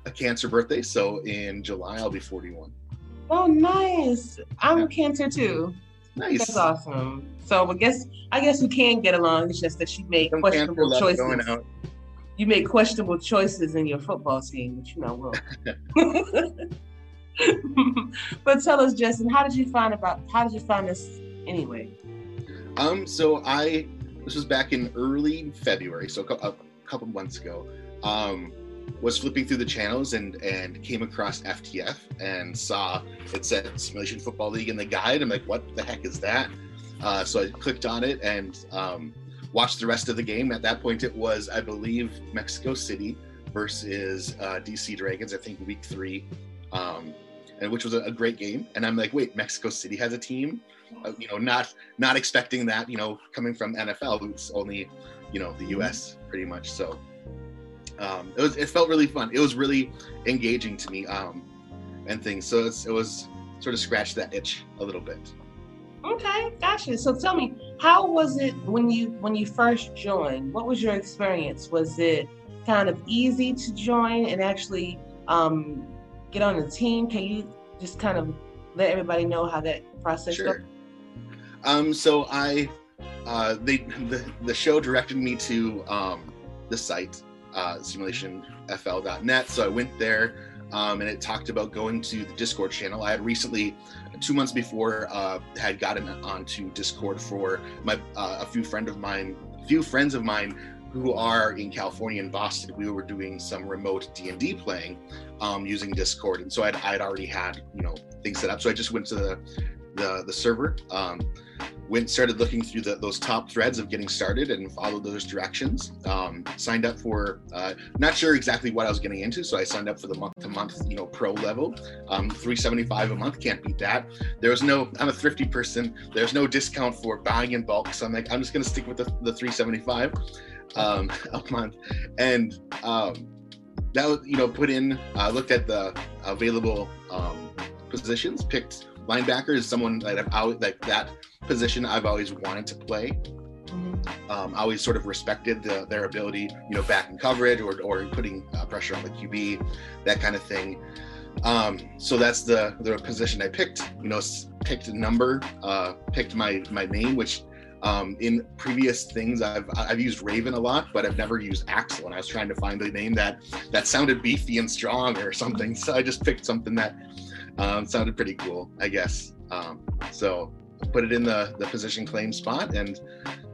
D: a cancer birthday, so in July I'll be 41.
B: Oh, nice! I'm yeah. cancer too. Nice. That's awesome. So, I guess I guess we can get along. It's just that you make Some questionable choices. You make questionable choices in your football team, but you know, well. but tell us, Justin, how did you find about how did you find this anyway?
D: Um, so I this was back in early February, so a, couple months ago. Um, was flipping through the channels and and came across FTF and saw it said Simulation Football League in the guide. I'm like, what the heck is that? Uh, so I clicked on it and um, watched the rest of the game. At that point, it was I believe Mexico City versus uh, DC Dragons. I think week three. Um, and which was a, a, great game. And I'm like, wait, Mexico City has a team, uh, you know, not not expecting that, you know, coming from NFL, it's only, you know, the U.S. pretty much. So um, it was it felt really fun. It was really engaging to me, um, and things. So it was sort of scratched that itch a little bit.
B: Okay, gotcha. So tell me, how was it when you when you first joined? What was your experience? Was it kind of easy to join and actually um, get on the team? Can you just kind of let everybody know how that process sure. goes?
D: Um, so I, uh, they the, the show directed me to um, the site uh, simulationfl.net. So I went there. um, and it talked about going to the Discord channel. I had recently, two months before, uh, had gotten onto Discord for my uh, a few friend of mine, a few friends of mine who are in California and Boston. We were doing some remote D and D playing um, using Discord, and so I'd, I'd already had you know things set up. So I just went to the the, the server. Um, went started looking through the, those top threads of getting started and followed those directions um, signed up for uh, not sure exactly what i was getting into so i signed up for the month to month you know pro level um, 375 a month can't beat that there was no i'm a thrifty person there's no discount for buying in bulk so i'm like i'm just to stick with the, the 375 um, a month and um, that was you know put in uh, looked at the available um, positions picked linebacker is someone that I've always like that position I've always wanted to play. Mm-hmm. Um, I always sort of respected the, their ability, you know, back in coverage or, or putting uh, pressure on the QB, that kind of thing. Um, so that's the the position I picked. You know, picked a number, uh, picked my my name, which um, in previous things I've I've used Raven a lot, but I've never used Axl. And I was trying to find a name that that sounded beefy and strong or something. So I just picked something that um, sounded pretty cool, I guess. Um, so put it in the, the position claim spot. And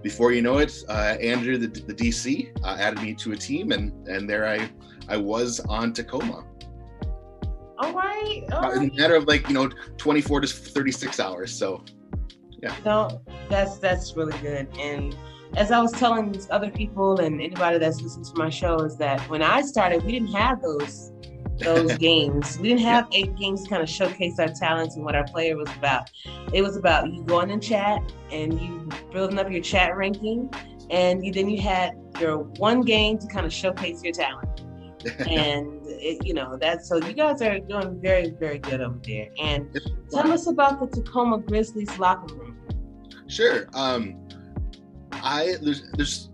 D: before you know it, uh, Andrew, the, the DC, uh, added me to a team, and and there I I was on Tacoma.
B: All right. All right.
D: In a matter of like you know 24 to 36 hours. So yeah.
B: No, that's that's really good. And as I was telling these other people and anybody that's listening to my show is that when I started, we didn't have those those games. We didn't have eight games to kind of showcase our talents and what our player was about. It was about you going in chat and you building up your chat ranking, and you, then you had your one game to kind of showcase your talent. and it, you know that so you guys are doing very very good over there. And tell us about the Tacoma Grizzlies locker room.
D: Sure. Um, I there's there's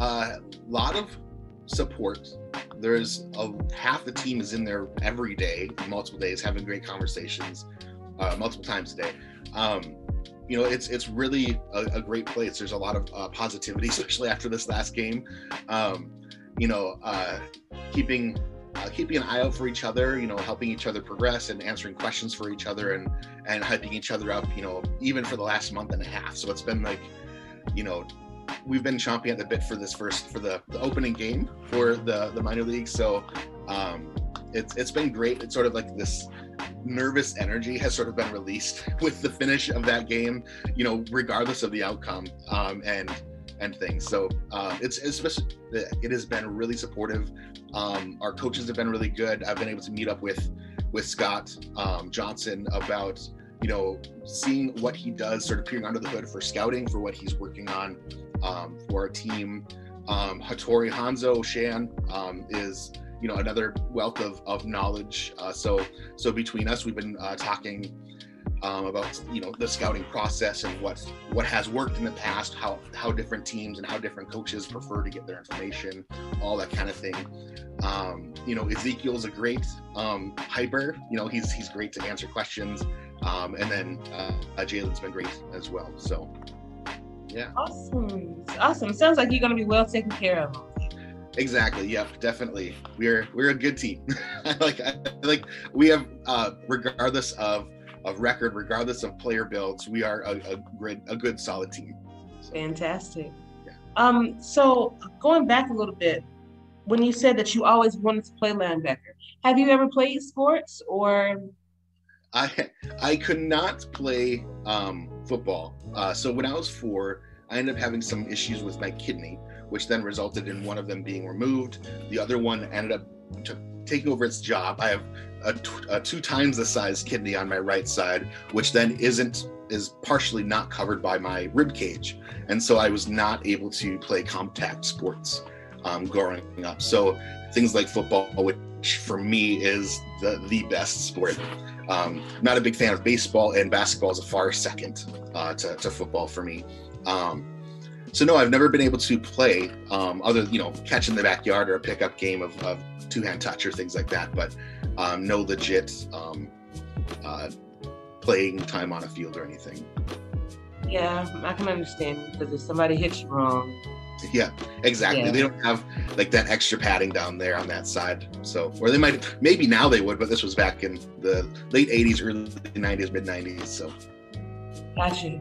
D: a lot of support there's a half the team is in there every day, multiple days, having great conversations, uh, multiple times a day. Um, you know, it's it's really a, a, great place. There's a lot of uh, positivity, especially after this last game. Um, you know, uh, keeping uh, keeping an eye out for each other, you know, helping each other progress and answering questions for each other and and hyping each other up, you know, even for the last month and a half. So it's been like, you know, we've been chomping at the bit for this first for the, the opening game for the the minor league. So um, it's it's been great. It's sort of like this nervous energy has sort of been released with the finish of that game. You know, regardless of the outcome um, and and things. So uh, it's it's it has been really supportive. Um, our coaches have been really good. I've been able to meet up with with Scott um, Johnson about you know seeing what he does, sort of peering under the hood for scouting for what he's working on um, for our team. Um, Hattori Hanzo Shan um, is you know another wealth of, of knowledge. Uh, so so between us, we've been uh, talking um, about you know the scouting process and what what has worked in the past, how how different teams and how different coaches prefer to get their information, all that kind of thing. Um, you know, Ezekiel's a great um, hyper. You know, he's he's great to answer questions, um, and then uh, Jalen's been great as well. So yeah.
B: Awesome. Awesome. Sounds like you're going to be well taken care of.
D: Exactly. Yep. Definitely. We're we're a good team. like I, like we have uh, regardless of of record, regardless of player builds, we are a, a a good solid team.
B: So, Fantastic. Yeah. Um. So going back a little bit, when you said that you always wanted to play linebacker, have you ever played sports or?
D: I I could not play um, football. Uh, so when I was four, I ended up having some issues with my kidney, which then resulted in one of them being removed. The other one ended up t- taking over its job. I have a, two times the size kidney on my right side, which then isn't is partially not covered by my rib cage, and so I was not able to play contact sports um, growing up. So things like football, which for me is the the best sport. Um, not a big fan of baseball, and basketball is a far second uh, to, to football for me. Um, so no, I've never been able to play um, other, you know, catch in the backyard or a pickup game of, of two-hand touch or things like that. But um, no legit um, uh, playing time on a field or anything.
B: Yeah, I can understand because if somebody hits you wrong,
D: Yeah, exactly.
B: Yeah.
D: They don't have like that extra padding down there on that side. So, or they might, maybe now they would, but this was back in the late 80s, early 90s, mid 90s. So,
B: Gotcha.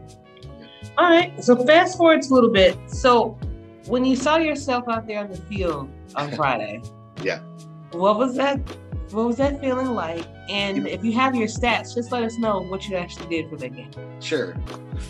B: All right. So fast forward to a little bit. So when you saw yourself out there on the field on Friday,
D: Yeah.
B: what was that? What was that feeling like? And if you have your stats, just let us know what you actually did for that game.
D: sure.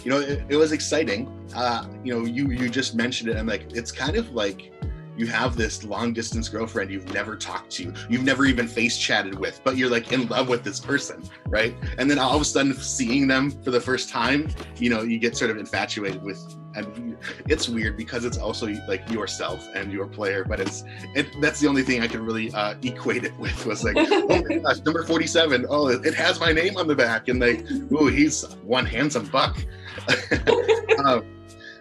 D: You know, it, it was exciting. Uh, you know, you you just mentioned it. I'm like, it's kind of like you have this long distance girlfriend you've never talked to, you've never even face chatted with, but you're like in love with this person, right? And then all of a sudden, seeing them for the first time, you know, you get sort of infatuated with. And it's weird because it's also like yourself and your player, but it's it. That's the only thing I could really uh, equate it with was like, oh my gosh, number forty-seven. Oh, it has my name on the back, and like, ooh, he's one handsome buck. um,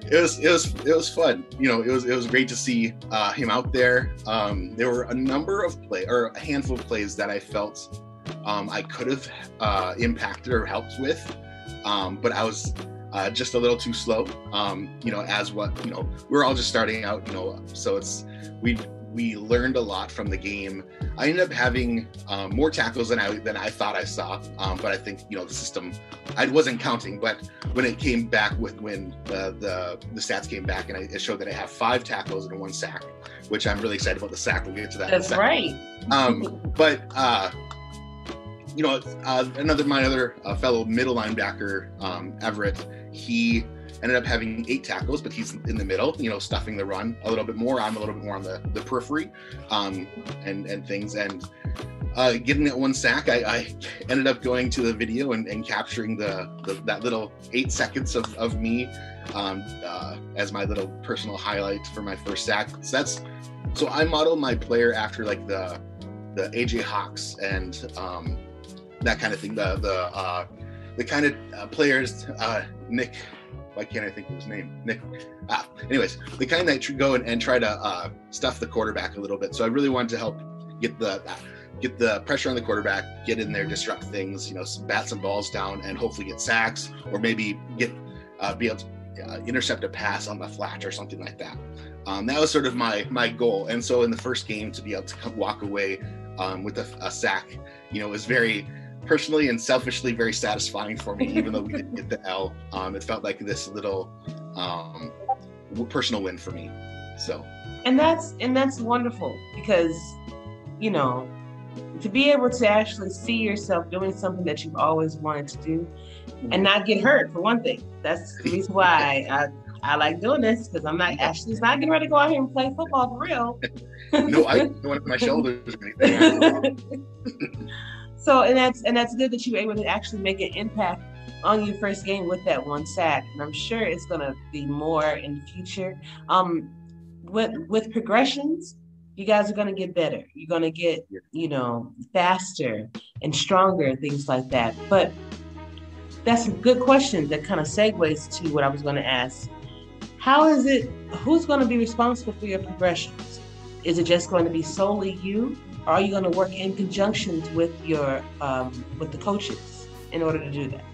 D: it was it was it was fun. You know, it was it was great to see uh, him out there. Um, there were a number of play or a handful of plays that I felt um, I could have uh, impacted or helped with, um, but I was uh, just a little too slow. Um, you know, as what you know, we're all just starting out. You know, so it's we we learned a lot from the game. I ended up having um, more tackles than I than I thought I saw, um, but I think you know the system. I wasn't counting, but when it came back with when the the, the stats came back and I, it showed that I have five tackles and one sack, which I'm really excited about the sack. We'll get to that.
B: That's right.
D: Um, but uh, you know, uh, another my other uh, fellow middle linebacker, um, Everett, he ended up having eight tackles, but he's in the middle, you know, stuffing the run a little bit more. I'm a little bit more on the, the periphery, um, and and things and. Uh, getting that one sack, I, I ended up going to the video and, and capturing the, the that little eight seconds of, of me um, uh, as my little personal highlight for my first sack. So that's so I model my player after like the the AJ Hawks and um, that kind of thing. The the uh, the kind of uh, players uh, Nick. Why can't I think of his name? Nick. Ah, anyways, the kind that go and, and try to uh, stuff the quarterback a little bit. So I really wanted to help get the get the pressure on the quarterback, get in there, disrupt things, you know, bat some balls down, and hopefully get sacks, or maybe get uh, be able to uh, intercept a pass on the flat or something like that. Um, that was sort of my my goal. And so in the first game, to be able to walk away um, with a, a sack, you know, was very personally and selfishly very satisfying for me. Even though we didn't get the L, um, it felt like this little um, personal win for me. So
B: and that's and that's wonderful because you know to be able to actually see yourself doing something that you've always wanted to do and not get hurt for one thing that's the reason why i i like doing this because i'm not actually not getting ready to go out here and play football for real
D: no, I don't want my shoulders or anything.
B: so and that's and that's good that you were able to actually make an impact on your first game with that one sack and i'm sure it's going to be more in the future. Um with with progressions you guys are going to get better. You're going to get you know faster and stronger and things like that. But that's a good question that kind of segues to what i was going to ask. How is it who's going to be responsible for your progressions? Is it just going to be solely you are you going to work in conjunction with your um, with the coaches in order to do that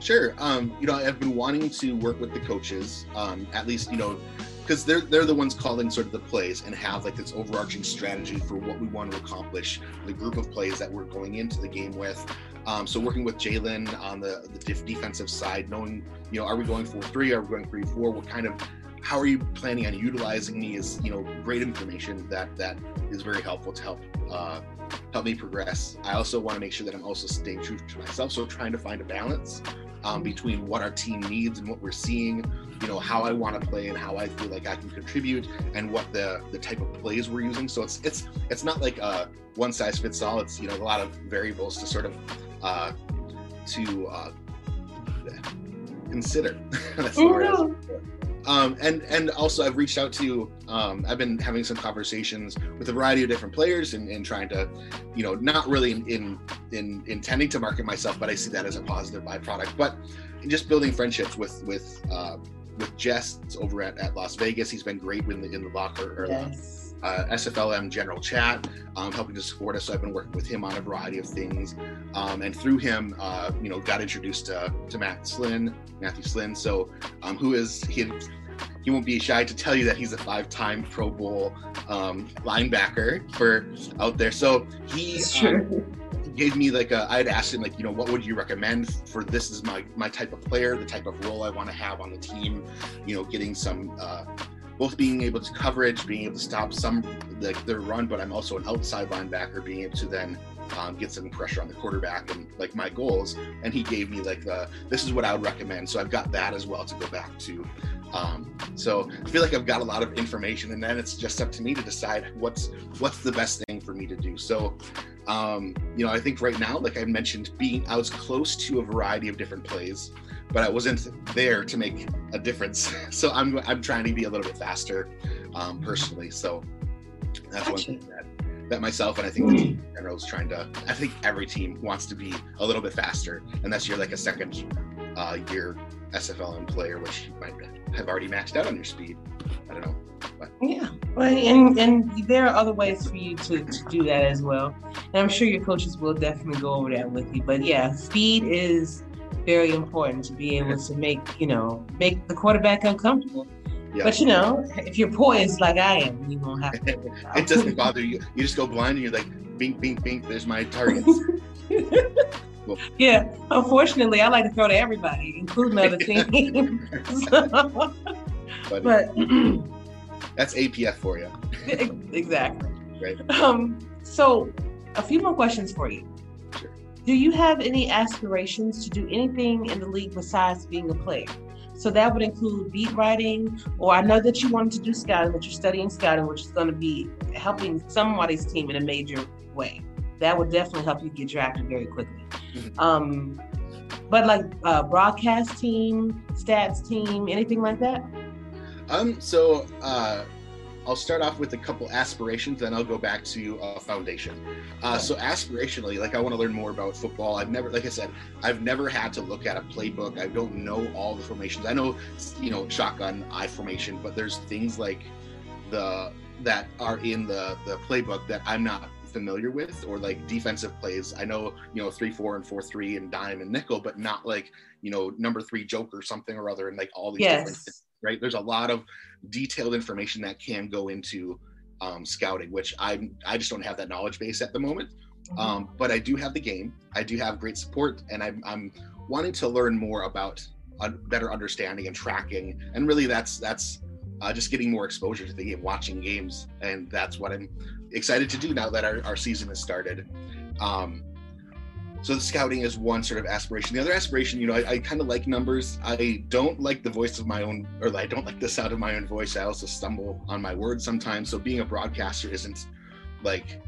D: Sure. Um, you know, I've been wanting to work with the coaches, um, at least, you know, because they're they're the ones calling sort of the plays and have like this overarching strategy for what we want to accomplish, the group of plays that we're going into the game with. Um, so working with Jalen on the the def- defensive side, knowing you know, are we going four three? Are we going three four? What kind of how are you planning on utilizing me is you know great information that that is very helpful to help uh, help me progress. I also want to make sure that I'm also staying true to myself. So trying to find a balance um, between what our team needs and what we're seeing, you know, how I want to play and how I feel like I can contribute and what the the type of plays we're using. So it's it's it's not like a one size fits all. It's you know a lot of variables to sort of uh, to uh, consider. That's the word. Um, and and also I've reached out to um, I've been having some conversations with a variety of different players and, and trying to, you know, not really in, in in intending to market myself, but I see that as a positive byproduct. But just building friendships with with uh, with Jess over at, at Las Vegas, he's been great in the in the locker or the uh, SFLM general chat, um, helping to support us. So I've been working with him on a variety of things, um, and through him, uh, you know, got introduced to, to Matt Slynn, Matthew Slynn. So, um, who is he? He won't be shy to tell you that he's a five-time Pro Bowl um, linebacker for out there. So he um, gave me like a. I had asked him like, you know, what would you recommend for this is my my type of player, the type of role I want to have on the team. You know, getting some. Uh, both being able to coverage, being able to stop some like their run, but I'm also an outside linebacker, being able to then um, get some pressure on the quarterback and like my goals. And he gave me like the this is what I would recommend. So I've got that as well to go back to. Um, so I feel like I've got a lot of information, and then it's just up to me to decide what's what's the best thing for me to do. So um, you know, I think right now, like I mentioned, being I was close to a variety of different plays, but I wasn't there to make a difference. So I'm I'm trying to be a little bit faster um, personally. So that's gotcha. one thing that that myself and I think the team in general is trying to. I think every team wants to be a little bit faster, unless you're like a second uh, year SFLM player, which you might have already maxed out on your speed. I don't know. But.
B: Yeah, well, and and there are other ways for you to, to do that as well. And I'm sure your coaches will definitely go over that with you. But yeah, speed is very important to be able to make you know make the quarterback uncomfortable. Yeah. But you know, if you're poised like I am, you won't have to.
D: it doesn't bother you. You just go blind and you're like, bink, bink, bink. There's my targets.
B: yeah. Unfortunately, I like to throw to everybody, including other teams.
D: but that's APF for you.
B: exactly. Right. Um. So, a few more questions for you. Sure. Do you have any aspirations to do anything in the league besides being a player? So that would include beat writing, or I know that you wanted to do scouting, that you're studying scouting, which is going to be helping somebody's team in a major way. That would definitely help you get drafted very quickly. Mm-hmm. Um, but like uh, broadcast team, stats team, anything like that?
D: Um, so uh, I'll start off with a couple aspirations, then I'll go back to uh, foundation. Uh, so aspirationally, like I want to learn more about football. I've never, like I said, I've never had to look at a playbook. I don't know all the formations. I know, you know, shotgun I formation, but there's things like the that are in the the playbook that I'm not familiar with, or like defensive plays. I know, you know, three four and four three and dime and nickel, but not like you know number three joker something or other, and like all these yes. different right? There's a lot of detailed information that can go into um, scouting, which I I just don't have that knowledge base at the moment. Mm-hmm. Um, but I do have the game. I do have great support, and I'm, I'm wanting to learn more about a better understanding and tracking. And really, that's that's uh, just getting more exposure to the game, watching games, and that's what I'm excited to do now that our, our season has started. Um, so the scouting is one sort of aspiration. The other aspiration, you know, I, I kind of like numbers. I don't like the voice of my own, or I don't like the sound of my own voice. I also stumble on my words sometimes. So being a broadcaster isn't like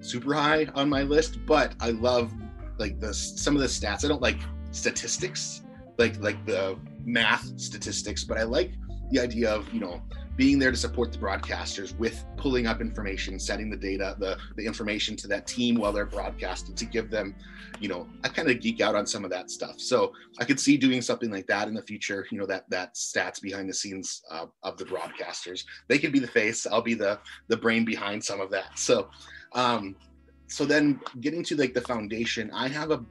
D: super high on my list, but I love like the some of the stats. I don't like statistics, like like the math statistics, but I like the idea of you know being there to support the broadcasters with pulling up information, setting the data, the, the information to that team while they're broadcasting to give them, you know, I kind of geek out on some of that stuff. So I could see doing something like that in the future, you know, that that stats behind the scenes uh, of the broadcasters. They could be the face, I'll be the the brain behind some of that. So um so then getting to like the foundation, I have a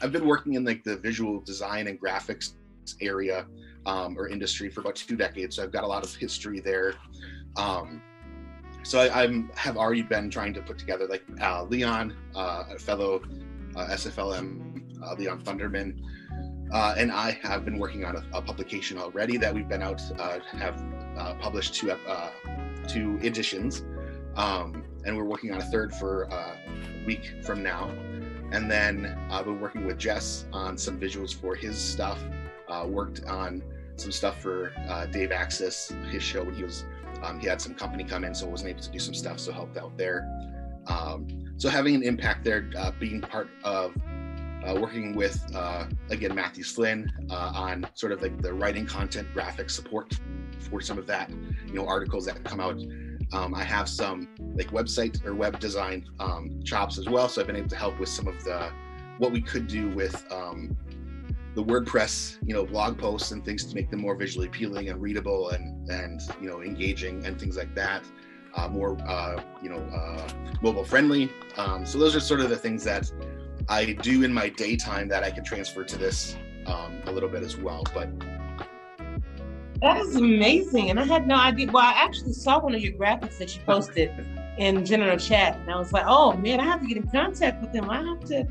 D: I've been working in like the visual design and graphics area um, or industry for about two decades. So I've got a lot of history there. Um, so I I'm, have already been trying to put together like uh, Leon, uh, a fellow uh, SFLM, uh, Leon Thunderman, uh, and I have been working on a, a, publication already that we've been out uh, have published two two editions, um, and we're working on a third for a week from now. And then I've been working with Jess on some visuals for his stuff. worked on some stuff for uh, Dave Axis, his show when he was um, he had some company come in, so wasn't able to do some stuff, so helped out there. Um, so having an impact there, uh, being part of uh, working with uh, again Matthew Flynn uh, on sort of like the writing content, graphic support for some of that, you know, articles that come out. Um, I have some like website or web design um, chops as well, so I've been able to help with some of the what we could do with um, the WordPress, you know, blog posts and things to make them more visually appealing and readable and and you know engaging and things like that. Uh, more uh, you know uh, mobile friendly. Um, so those are sort of the things that I do in my daytime that I can transfer to this um, a little bit as well. But
B: That is amazing, and I had no idea. Well, I actually saw one of your graphics that you posted in general chat, and I was like, "Oh man, I have to get in contact with them. I have to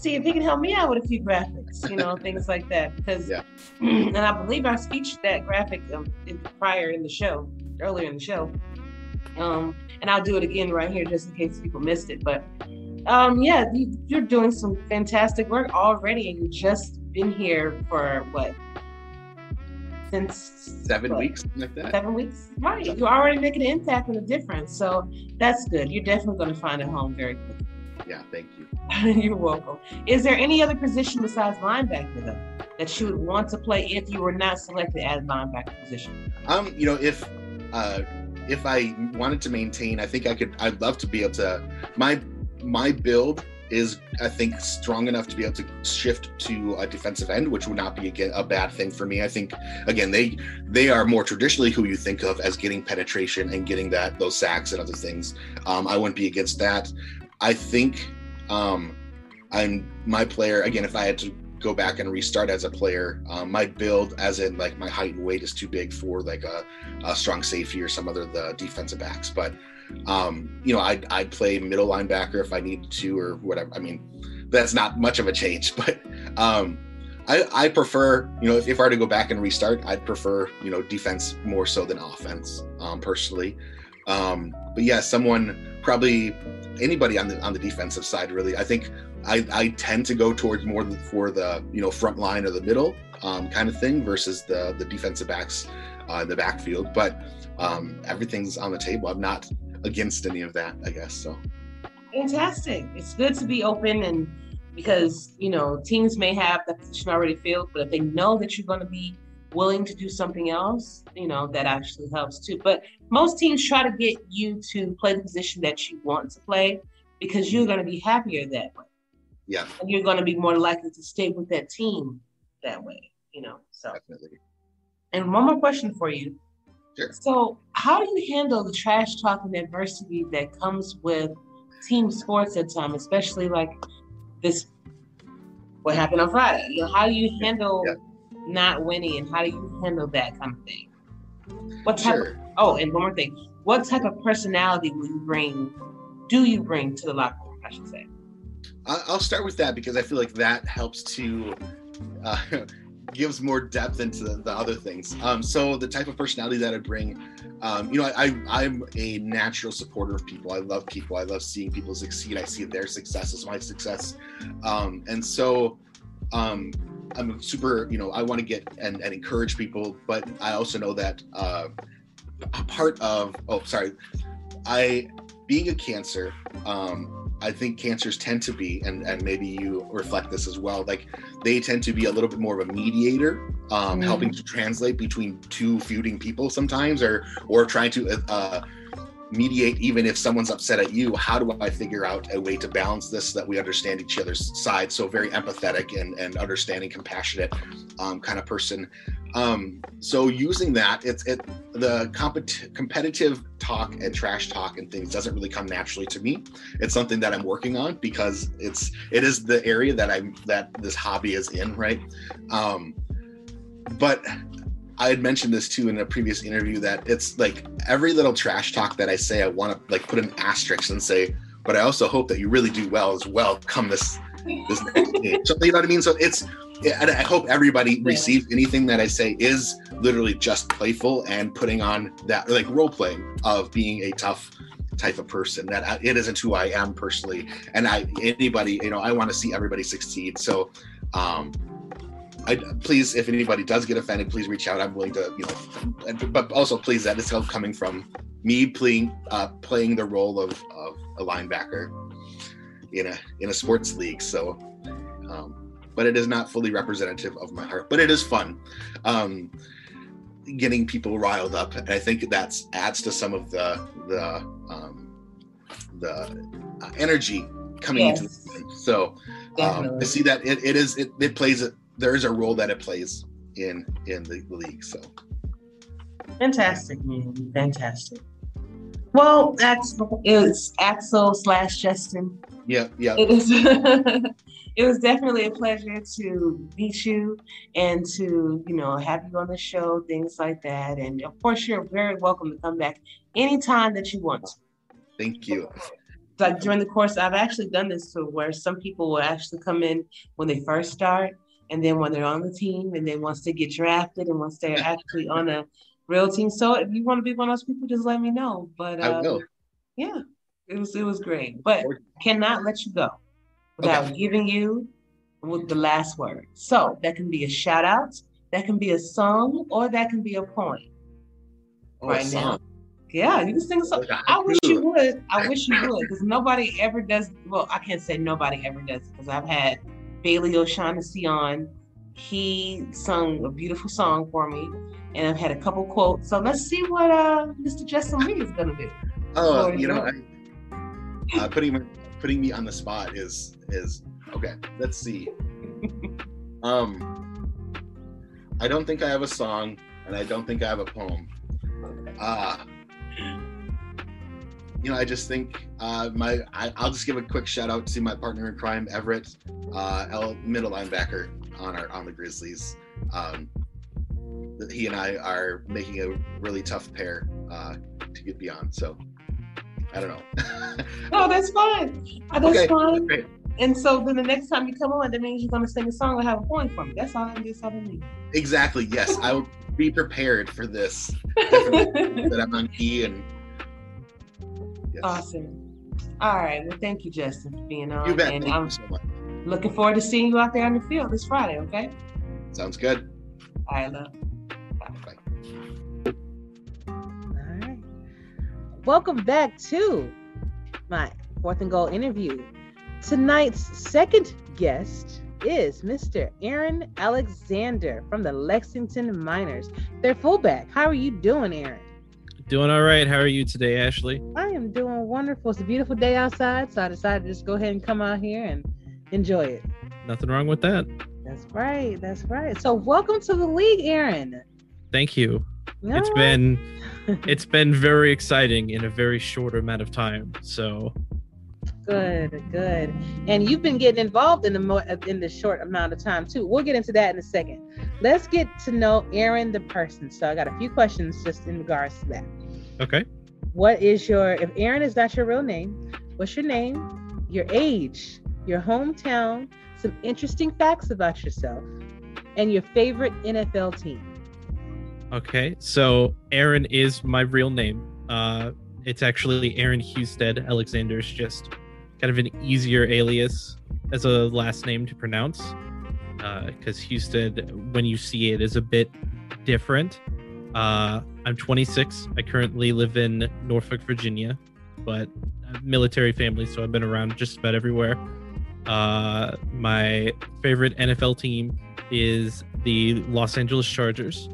B: see if he can help me out with a few graphics, you know, things like that." Because, yeah. and I believe I featured that graphic um, in, prior in the show, earlier in the show, um, and I'll do it again right here just in case people missed it. But um, yeah, you, are doing some fantastic work already, and you've just been here for what since
D: seven what, weeks, like that.
B: Seven weeks, right? You're already making an impact and a difference, so that's good. You're definitely going to find a home very quickly.
D: Yeah, thank you.
B: You're welcome. Is there any other position besides linebacker though that you would want to play if you were not selected as linebacker position?
D: Um, you know, if uh, if I wanted to maintain, I think I could. I'd love to be able to. My my build is I think strong enough to be able to shift to a defensive end, which would not be a, a, bad thing for me. I think again they they are more traditionally who you think of as getting penetration and getting that those sacks and other things. Um, I wouldn't be against that. I think um, I'm my player again. If I had to go back and restart as a player, um, my build, as in like my height and weight, is too big for like a, a strong safety or some other the defensive backs, but um, you know, I'd, I'd play middle linebacker if I needed to or whatever. I mean, that's not much of a change, but um, I, I prefer, you know, if, if I were to go back and restart, I'd prefer, you know, defense more so than offense, um, personally. Um, but yeah, someone probably anybody on the on the defensive side, really. I think I, I tend to go towards more for the you know front line or the middle um, kind of thing versus the the defensive backs uh, in the backfield. But um, everything's on the table. I'm not against any of that, I guess. So
B: fantastic. It's good to be open and because you know teams may have the position already filled, but if they know that you're going to be willing to do something else, you know that actually helps too. But most teams try to get you to play the position that you want to play because you're going to be happier that way.
D: Yeah,
B: and you're going to be more likely to stay with that team that way. You know, so. Definitely. And one more question for you.
D: Sure.
B: So, how do you handle the trash talk and adversity that comes with team sports at times, especially like this? What happened on Friday? You know, how do you handle yeah. Not winning, and how do you handle that kind of thing? What type? Sure. Of, oh, and one more thing: what type of personality will you bring? Do you bring to the locker room? I should say.
D: I'll start with that because I feel like that helps to uh, gives more depth into the, the other things. Um, so the type of personality that I bring, um, you know, I, I am a natural supporter of people. I love people. I love seeing people succeed. I see their success as my success, um, and so um, I'm super. You know, I want to get and, and encourage people, but I also know that uh, a part of oh, sorry, I being a cancer. Um, I think cancers tend to be, and, and maybe you reflect this as well, like they tend to be a little bit more of a mediator, um, mm. helping to translate between two feuding people sometimes, or or trying to uh, mediate even if someone's upset at you. How do I figure out a way to balance this so that we understand each other's side? So very empathetic and and understanding, compassionate um, kind of person. Um, so using that, it's it the compet- competitive talk and trash talk and things doesn't really come naturally to me. It's something that I'm working on because it's it is the area that I'm that this hobby is in, right? Um, but I had mentioned this too in a previous interview that it's like every little trash talk that I say, I want to like put an asterisk and say, but I also hope that you really do well as well come this this next game. So you know what I mean? So it's and I hope everybody receives anything that I say is literally just playful and putting on that like role playing of being a tough type of person that I, it isn't who I am personally. And I, anybody, you know, I want to see everybody succeed. So, um, I, please, if anybody does get offended, please reach out. I'm willing to, you know, but also please that is coming from me playing, uh, playing the role of, of a linebacker in a, in a sports league. So, um, but it is not fully representative of my heart. But it is fun, um, getting people riled up, and I think that's adds to some of the the um, the uh, energy coming yes. into the game. So um, I see that it, it is it, it plays it. There is a role that it plays in in the league. So
B: fantastic, man, fantastic. Well, that's it's Axl slash Justin.
D: Yeah, yeah.
B: It is. it was definitely a pleasure to meet you and to, you know, have you on the show, things like that. And of course, you're very welcome to come back anytime that you want.
D: Thank you.
B: Like during the course, I've actually done this to where some people will actually come in when they first start, and then when they're on the team, and then once they get drafted, and once they're actually on a real team. So if you want to be one of those people, just let me know. But uh,
D: I will.
B: Yeah, it was it was great, but cannot let you go without
D: Okay.
B: giving you with the last word. So that can be a shout out, that can be a song, or that can be a poem.
D: Oh,
B: right
D: a
B: now. Yeah, you can sing a song. I wish you would. I wish you would, because nobody ever does. Well, I can't say nobody ever does, because I've had Bailey O'Shaughnessy on. He sung a beautiful song for me, and I've had a couple quotes. So let's see what uh, Mr. Justin Lee is gonna do.
D: Oh, you know. I, uh, putting me, putting me on the spot is is okay. Let's see. Um, I don't think I have a song, and I don't think I have a poem. Uh you know, I just think uh, my I, I'll just give a quick shout out to my partner in crime, Everett, uh, L, middle linebacker on our on the Grizzlies. Um, he and I are making a really tough pair uh, to get beyond. So I don't know.
B: No, that's fine. That's
D: Okay,
B: fine.
D: great.
B: And so then the next time you come on, that means you're gonna sing a song or have a point for me. That's all. That's all I need.
D: Exactly. Yes, I will be prepared for this. that I'm on key and. Yes.
B: awesome. All right. Well, thank you, Justin, for being on.
D: You bet.
B: And
D: Thank
B: I'm
D: you so much.
B: looking forward to seeing you out there on the field this Friday. Okay.
D: Sounds good.
B: All right, love.
D: Bye.
E: All right. Welcome back to my fourth and goal interview. Tonight's second guest is Mr. Aaron Alexander from the Lexington Miners. Their fullback. How are you doing, Aaron?
F: Doing all right. How are you today, Ashley?
E: I am doing wonderful. It's a beautiful day outside, so I decided to just go ahead and come out here and enjoy it.
F: Nothing wrong with that.
E: That's right. That's right. So, welcome to the league, Aaron.
F: Thank you. It's
E: All right.
F: been it's been very exciting in a very short amount of time. So
E: Good, good. And you've been getting involved in the mo- in the short amount of time too. We'll get into that in a second. Let's get to know Aaron the person. So I got a few questions just in regards to that.
F: Okay.
E: What is your if Aaron is not your real name, what's your name, your age, your hometown, some interesting facts about yourself, and your favorite NFL team?
F: Okay. So Aaron is my real name. Uh it's actually Aaron Husted. Alexander is just kind of an easier alias as a last name to pronounce. Because Husted, when you see it, is a bit different. Uh, I'm 26. I currently live in Norfolk, Virginia, but military family, so I've been around just about everywhere. Uh, my favorite NFL team is the Los Angeles Chargers.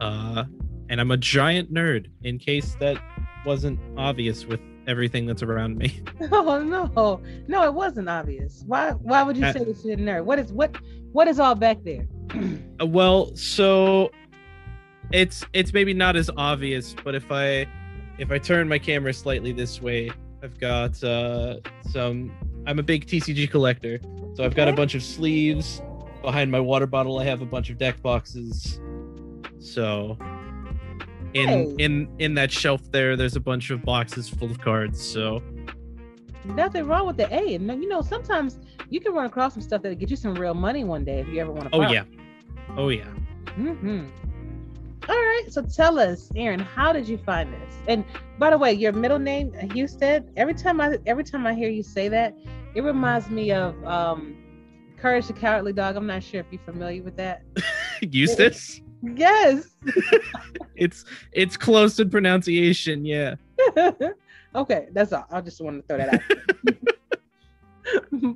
F: Uh, and I'm a giant nerd, in case that wasn't obvious with everything that's around me.
E: Oh no, no, it wasn't obvious. Why? Why would you
F: Uh,
E: say this you're a nerd? What is what? What is all back there?
F: Uh, well, so it's it's maybe not as obvious, but if I if I turn my camera slightly this way, I've got uh some I'm a big TCG collector. So I've got a bunch of sleeves. Behind my water bottle I have a bunch of deck boxes. So in
E: Hey.
F: in in that shelf there there's a bunch of boxes full of cards. So
E: Nothing wrong with the A. And you know, sometimes you can run across some stuff that'll get you some real money one day if you ever want to.
F: oh yeah. Oh yeah.
E: hmm All right. So tell us, Aaron, how did you find this? And by the way, your middle name, Houston. Every time I every time I hear you say that, it reminds me of um, Courage the Cowardly Dog. I'm not sure if you're familiar with that.
F: Eustace?
E: Yes.
F: it's it's close in pronunciation, yeah.
E: okay, that's all. I just wanted to throw that out.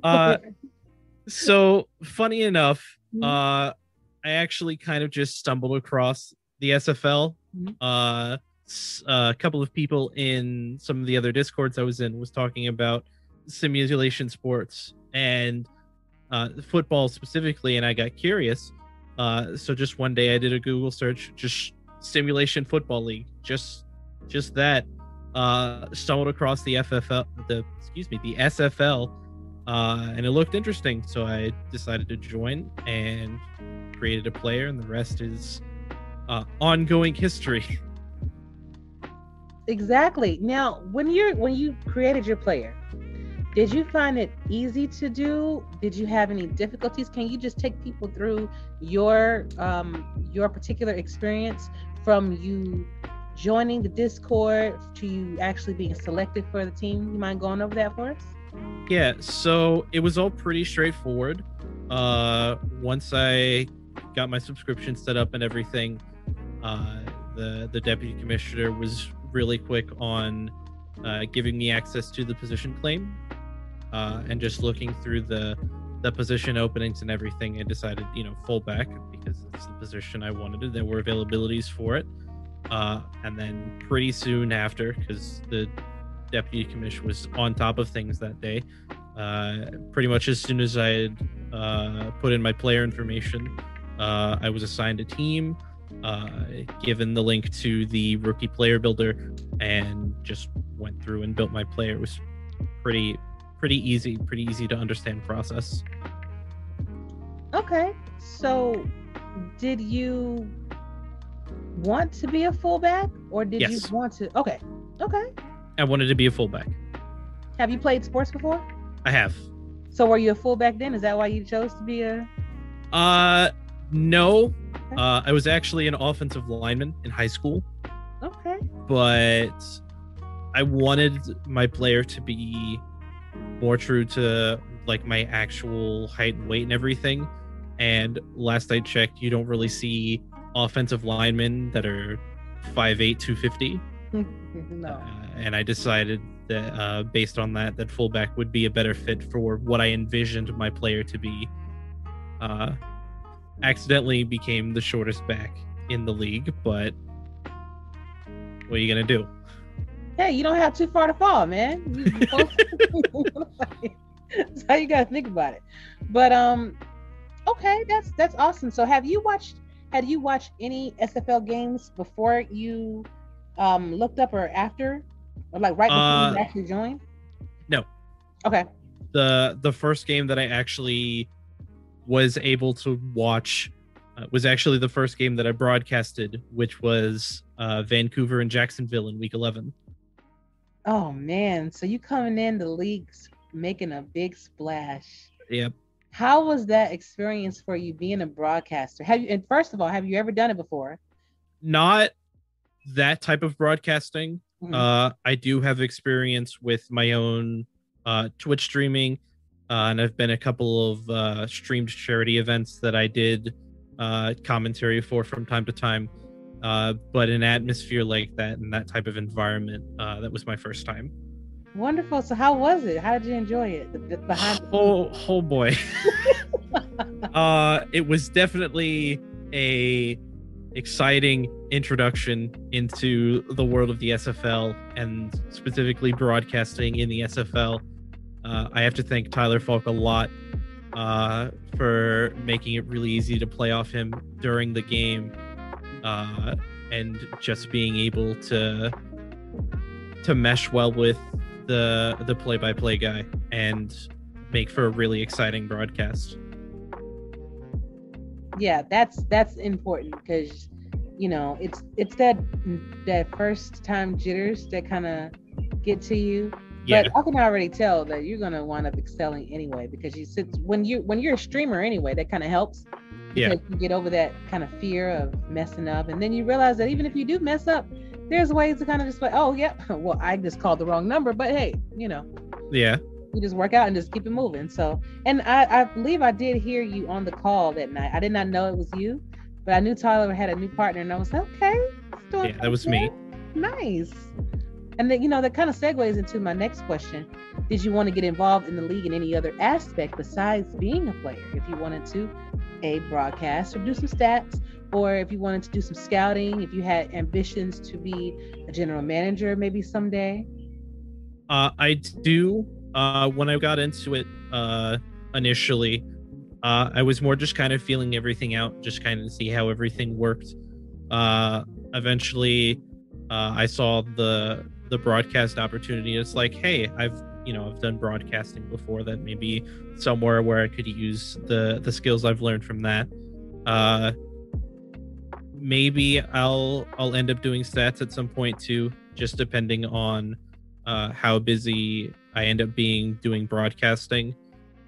F: Uh, So funny enough,
E: Mhm.
F: uh I actually kind of just stumbled across the SFL.
E: Mhm.
F: Uh s- a couple of people in some of the other discords I was in was talking about simulation sports and uh football specifically and I got curious. Uh so just one day I did a Google search just simulation football league. Just just that uh stumbled across the FFL the excuse me, the SFL uh, and it looked interesting. So I decided to join and created a player, and the rest is uh, ongoing history.
B: Exactly. Now, when you're when you created your player, did you find it easy to do? Did you have any difficulties? Can you just take people through your um, your particular experience from you joining the Discord to you actually being selected for the team? You mind going over that for us?
F: Yeah, so it was all pretty straightforward. Uh, once I got my subscription set up and everything, uh, the the deputy commissioner was really quick on uh, giving me access to the position claim, uh, and just looking through the the position openings and everything, I decided you know fullback because it's the position I wanted. There were availabilities for it, uh, and then pretty soon after, because the deputy commission was on top of things that day. Uh, pretty much as soon as I had put in my player information, I was assigned a team, uh, given the link to the rookie player builder, and just went through and built my player. It was pretty pretty easy, pretty easy to understand process.
B: Okay, so did you want to be a fullback, or did
F: Yes.
B: you want to? Okay, okay.
F: I wanted to be a fullback.
B: Have you played sports before?
F: I have.
B: So were you a fullback then? Is that why you chose to be a?
F: Uh, no. Uh, I was actually an offensive lineman in high school.
B: Okay.
F: but I wanted my player to be more true to like my actual height and weight and everything. And last I checked, you don't really see offensive linemen that are 5'8, 250.
B: no.
F: Uh, and I decided that uh, based on that, that fullback would be a better fit for what I envisioned my player to be. Uh, accidentally became the shortest back in the league, but what are you gonna do?
B: Hey, you don't have too far to fall, man. You- you both- that's how you gotta think about it. But um, okay, that's that's awesome. So have you watched? Had you watched any SFL games before you um looked up or after, or like right before
F: Uh,
B: you actually joined?
F: no.
B: Okay.
F: the the first game that I actually was able to watch uh, was actually the first game that I broadcasted, which was uh, Vancouver and Jacksonville in Week 11.
B: Oh man, so you coming in the leagues making a big splash.
F: Yep.
B: How was that experience for you being a broadcaster? Have you and first of all, have you ever done it before?
F: Not that type of broadcasting.
B: Mhm.
F: Uh, I do have experience with my own uh, Twitch streaming, uh, and I've been a couple of uh, streamed charity events that I did uh, commentary for from time to time. Uh, but an atmosphere like that and that type of environment, uh, that was my first time.
B: Wonderful. So how was it? How did you enjoy it? The, behind
F: Oh, oh boy. uh, it was definitely a exciting introduction into the world of the SFL and specifically broadcasting in the SFL. Uh, I have to thank Tyler Falk a lot uh, for making it really easy to play off him during the game uh, and just being able to to mesh well with the the play-by-play guy and make for a really exciting broadcast.
B: yeah, that's that's important because you know it's it's that that first time jitters that kind of get to you.
F: Yeah,
B: But I can already tell that you're gonna wind up excelling anyway because you sit when you when you're a streamer anyway. That kind of helps.
F: Yeah.
B: You get over that kind of fear of messing up, and then you realize that even if you do mess up, there's ways to kind of just like, oh yeah, well I just called the wrong number, but hey, you know,
F: yeah,
B: you just work out and just keep it moving. So, and I, I believe I did hear you on the call that night. I did not know it was you, but I knew Tyler had a new partner, and I was like, okay,
F: yeah. That was me.
B: Nice. And then you know that kind of segues into my next question. Did you want to get involved in the league in any other aspect besides being a player? If you wanted to, a broadcast or do some stats, or if you wanted to do some scouting, if you had ambitions to be a general manager maybe someday.
F: Uh, I do. Uh, when I got into it uh, initially, uh, I was more just kind of feeling everything out, just kind of see how everything worked. Uh, eventually, uh, I saw the the broadcast opportunity. It's like, hey, I've you know I've done broadcasting before. That maybe somewhere where I could use the the skills I've learned from that. Uh, maybe I'll I'll end up doing stats at some point too, just depending on uh, how busy I end up being doing broadcasting.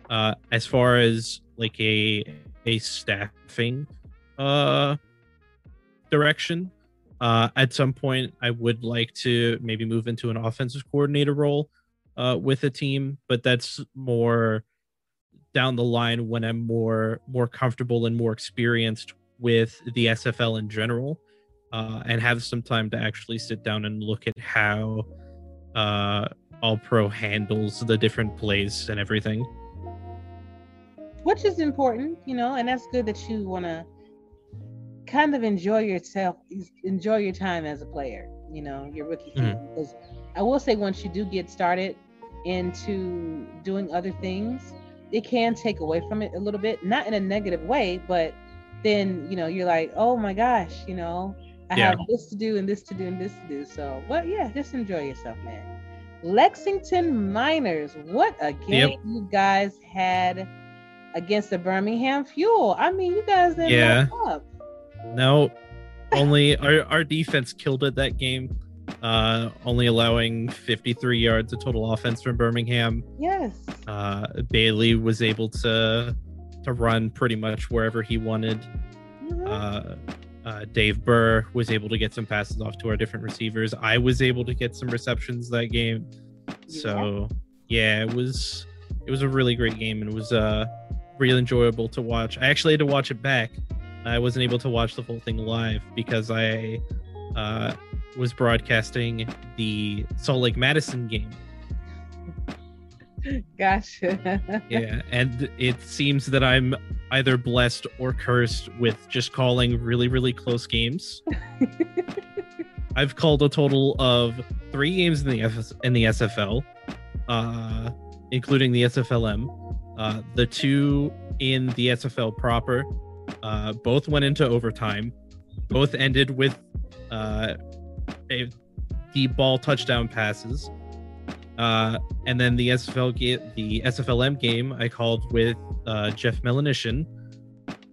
F: Uh, as far as like a a staffing uh direction, uh, at some point I would like to maybe move into an offensive coordinator role uh, with a team, but that's more down the line when I'm more more comfortable and more experienced with the SFL in general, uh, and have some time to actually sit down and look at how uh, All Pro handles the different plays and everything.
B: Which is important, you know, and that's good that you want to kind of enjoy yourself, enjoy your time as a player, you know, your rookie season.
F: Mhm.
B: Because I will say, once you do get started into doing other things, it can take away from it a little bit, not in a negative way, but then, you know, you're like, oh my gosh, you know, I
F: Yeah.
B: have this to do and this to do and this to do. So, but yeah, just enjoy yourself, man. Lexington Miners, what a game you guys had against the Birmingham Fuel. I mean, you guys didn't
F: Yeah.
B: up.
F: No, only our our defense killed it that game. Uh, only allowing 53 yards of total offense from Birmingham.
B: Yes.
F: Uh, Bailey was able to to run pretty much wherever he wanted.
B: Mhm.
F: Uh, uh, Dave Burr was able to get some passes off to our different receivers. I was able to get some receptions that game. So yeah, it was it was a really great game and it was uh real enjoyable to watch. I actually had to watch it back. I wasn't able to watch the whole thing live because I uh, was broadcasting the Salt Lake Madison game.
B: Gotcha.
F: Yeah, and it seems that I'm either blessed or cursed with just calling really, really close games. I've called a total of three games in the F- in the SFL, uh, including the SFLM. Uh, the two in the SFL proper, uh, both went into overtime. Both ended with uh, a deep ball touchdown passes. Uh, and then the SFL ga- the SFLM game I called with uh, Jeff Melanishin,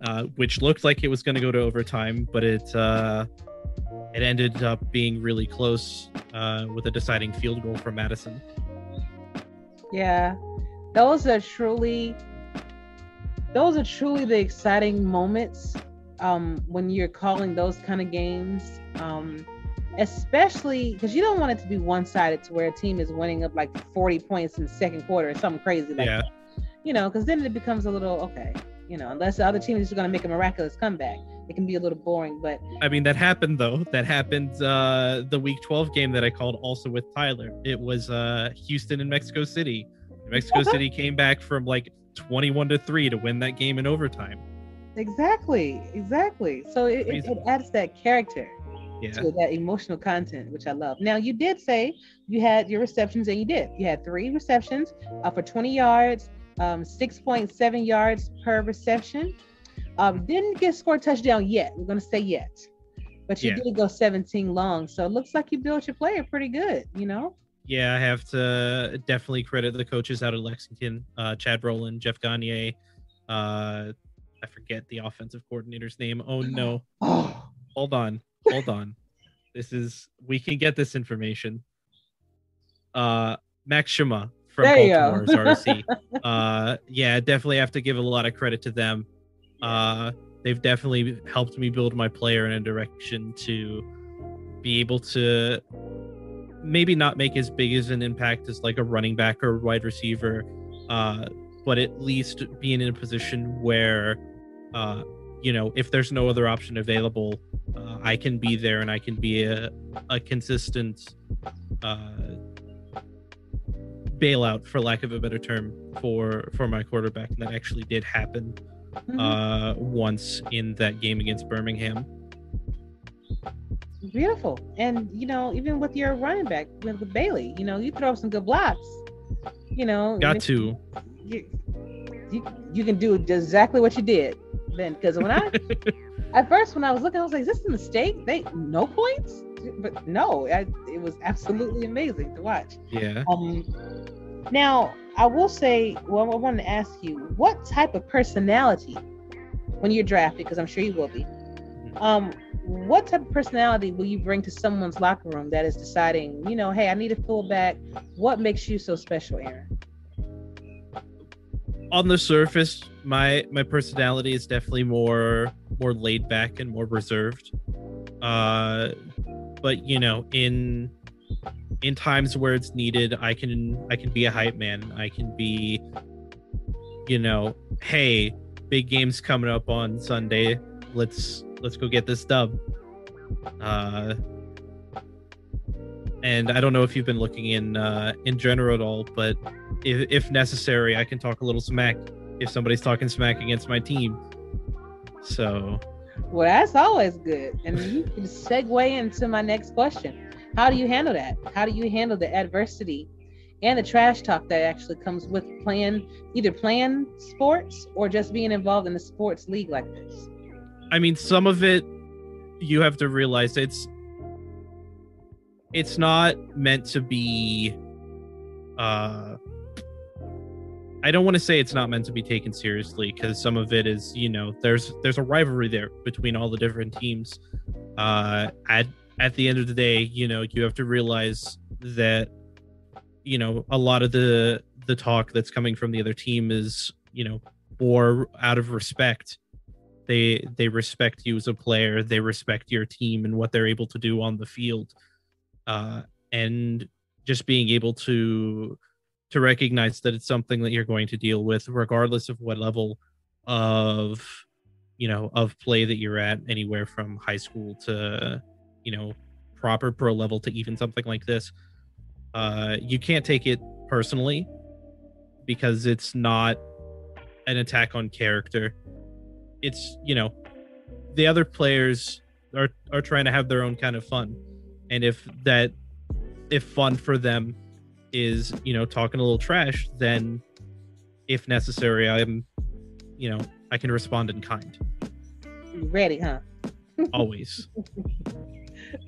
F: uh, which looked like it was going to go to overtime, but it uh, it ended up being really close uh, with a deciding field goal from Madison.
B: yeah. Those are truly those are truly the exciting moments um when you're calling those kind of games. Um especially because you don't want it to be one-sided to where a team is winning up like 40 points in the second quarter or something crazy like
F: Yeah.
B: that. You know, because then it becomes a little okay, you know, unless the other team is just gonna make a miraculous comeback. It can be a little boring, but
F: I mean, that happened though. That happened uh, the Week 12 game that I called also with Tyler. It was uh, Houston and Mexico City. Mexico City came back from like 21 to three to win that game in overtime.
B: exactly, exactly. So it, it, it adds that character.
F: Yeah.
B: to that emotional content, which I love. Now, you did say you had your receptions, and you did. You had three receptions uh, for 20 yards, um, 6.7 yards per reception. Um, didn't get score touchdown yet. We're going to say yet. But you
F: Yeah.
B: did go 17 long. So it looks like you built your player pretty good, you know?
F: Yeah, I have to definitely credit the coaches out of Lexington, uh, Chad Rowland, Jeff Gagne. Uh, I forget the offensive coordinator's name. Oh no,
B: Oh,
F: hold on, hold on. This is we can get this information. Uh, Max Shima from
B: There.
F: Baltimore's RC. uh, yeah, definitely have to give a lot of credit to them. Uh, they've definitely helped me build my player in a direction to be able to maybe not make as big as an impact as like a running back or wide receiver, uh, but at least being in a position where, uh, you know, if there's no other option available, uh, I can be there and I can be a, a consistent uh, bailout, for lack of a better term, for for my quarterback. And that actually did happen
B: mhm.
F: uh, once in that game against Birmingham.
B: Beautiful. And, you know, even with your running back, with, with Bailey, you know, you throw some good blocks, you know.
F: Got to.
B: you, you, you can do exactly what you did then because when i at first when i was looking i was like is this a mistake they no points but no I, it was absolutely amazing to watch
F: Yeah.
B: um Now, I will say, well, I wanted to ask you, what type of personality, when you're drafted, because I'm sure you will be, um, what type of personality will you bring to someone's locker room that is deciding, you know, hey, I need a fullback? What makes you so special, Aaron?
F: On the surface, my my personality is definitely more more laid back and more reserved. Uh, but you know, in in times where it's needed, I can I can be a hype man. I can be, you know, hey, big games coming up on Sunday. Let's let's go get this dub. Uh, and I don't know if you've been looking in uh, in general at all, but if, if necessary, I can talk a little smack if somebody's talking smack against my team. So,
B: well, that's always good, and you can segue into my next question. How do you handle that? How do you handle the adversity and the trash talk that actually comes with playing either playing sports or just being involved in a sports league like this?
F: I mean, some of it you have to realize it's it's not meant to be uh I don't want to say it's not meant to be taken seriously because some of it is, you know, there's there's a rivalry there between all the different teams. Uh at at the end of the day, you know, you have to realize that you know, a lot of the the talk that's coming from the other team is, you know, more out of respect. They they respect you as a player, they respect your team and what they're able to do on the field. Uh and just being able to to recognize that it's something that you're going to deal with regardless of what level of you know of play that you're at anywhere from high school to you know proper pro level to even something like this uh you can't take it personally because it's not an attack on character it's you know the other players are are trying to have their own kind of fun. And if that if fun for them is you know talking a little trash then if necessary i'm you know i can respond in kind.
B: Ready huh?
F: Always.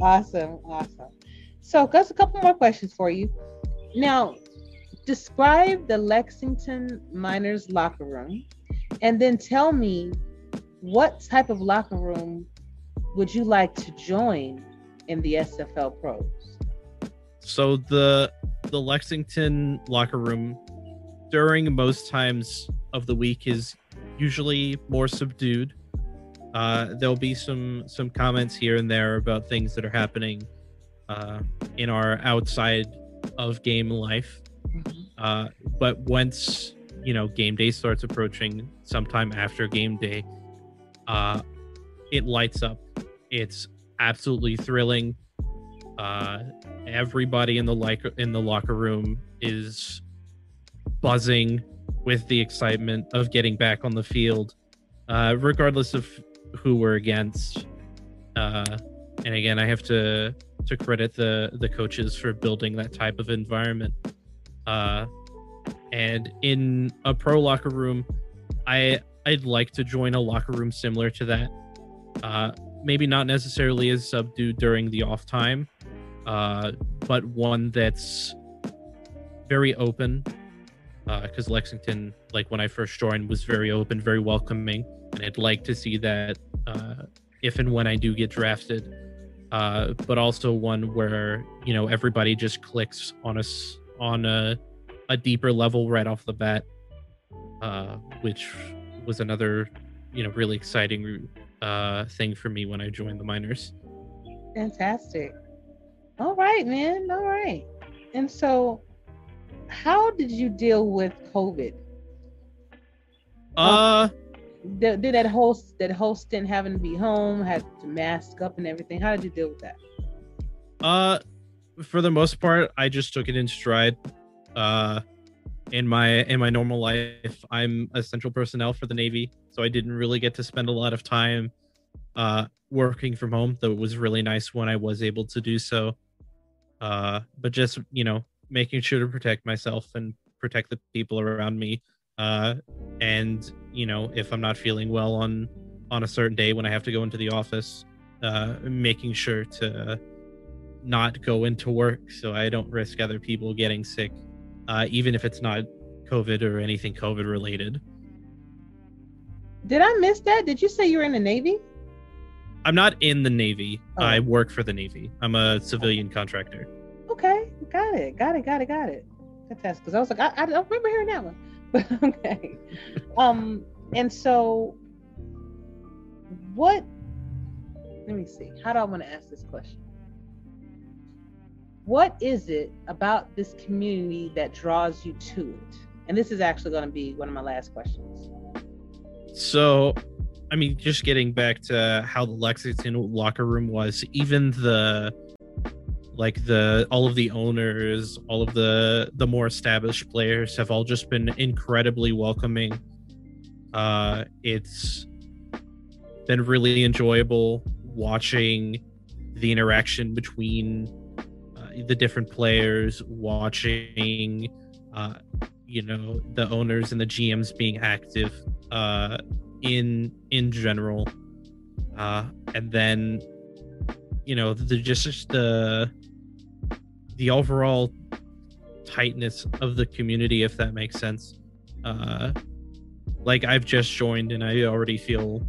B: Awesome awesome. So got a couple more questions for you. Now describe the lexington miners locker room and then tell me what type of locker room would you like to join in the sfl pros?
F: So the the lexington locker room during most times of the week is usually more subdued. Uh, there'll be some some comments here and there about things that are happening uh, in our outside of game life. Uh, but once you know game day starts approaching, sometime after game day, uh, it lights up. It's absolutely thrilling. Uh, everybody in the like in the locker room is buzzing with the excitement of getting back on the field, uh, regardless of who we're against. Uh, and again, I have to to credit the the coaches for building that type of environment. Uh, and in a pro locker room, I I'd like to join a locker room similar to that. Uh, maybe not necessarily as subdued during the off time, uh, but one that's very open. Because uh, Lexington, like when I first joined, was very open, very welcoming and I'd like to see that uh, if and when I do get drafted. Uh, but also one where you know everybody just clicks on us on a a deeper level right off the bat, uh, which was another you know really exciting uh, thing for me when I joined the miners.
B: Fantastic. All right, man. All right. And so, how did you deal with COVID?
F: Uh,
B: did, did that host that host didn't having to be home, had to mask up and everything. How did you deal with that?
F: Uh, for the most part, I just took it in stride. Uh, in my in my normal life, I'm essential personnel for the Navy, so I didn't really get to spend a lot of time uh working from home. Though it was really nice when I was able to do so. Uh, but just you know, making sure to protect myself and protect the people around me uh, and you know if i'm not feeling well on on a certain day when i have to go into the office uh, making sure to not go into work so i don't risk other people getting sick uh, even if it's not COVID or anything COVID related.
B: Did I miss that? Did you say you were in the Navy?
F: I'm not in the Navy.
B: Oh.
F: I work for the Navy. I'm a civilian contractor.
B: Okay, got it, got it, got it, got it. Fantastic. Because I was like, I, I don't remember hearing that one. But okay. um, and so what let me see. How do I want to ask this question? What is it about this community that draws you to it? And this is actually going to be one of my last questions.
F: So, I mean, just getting back to how the Lexington locker room was, even the like the all of the owners, all of the the more established players have all just been incredibly welcoming. Uh, it's been really enjoyable watching the interaction between the different players, watching uh, you know the owners and the GMs being active uh, in in general, uh, and then you know the just the the overall tightness of the community, if that makes sense. Uh, like I've just joined and I already feel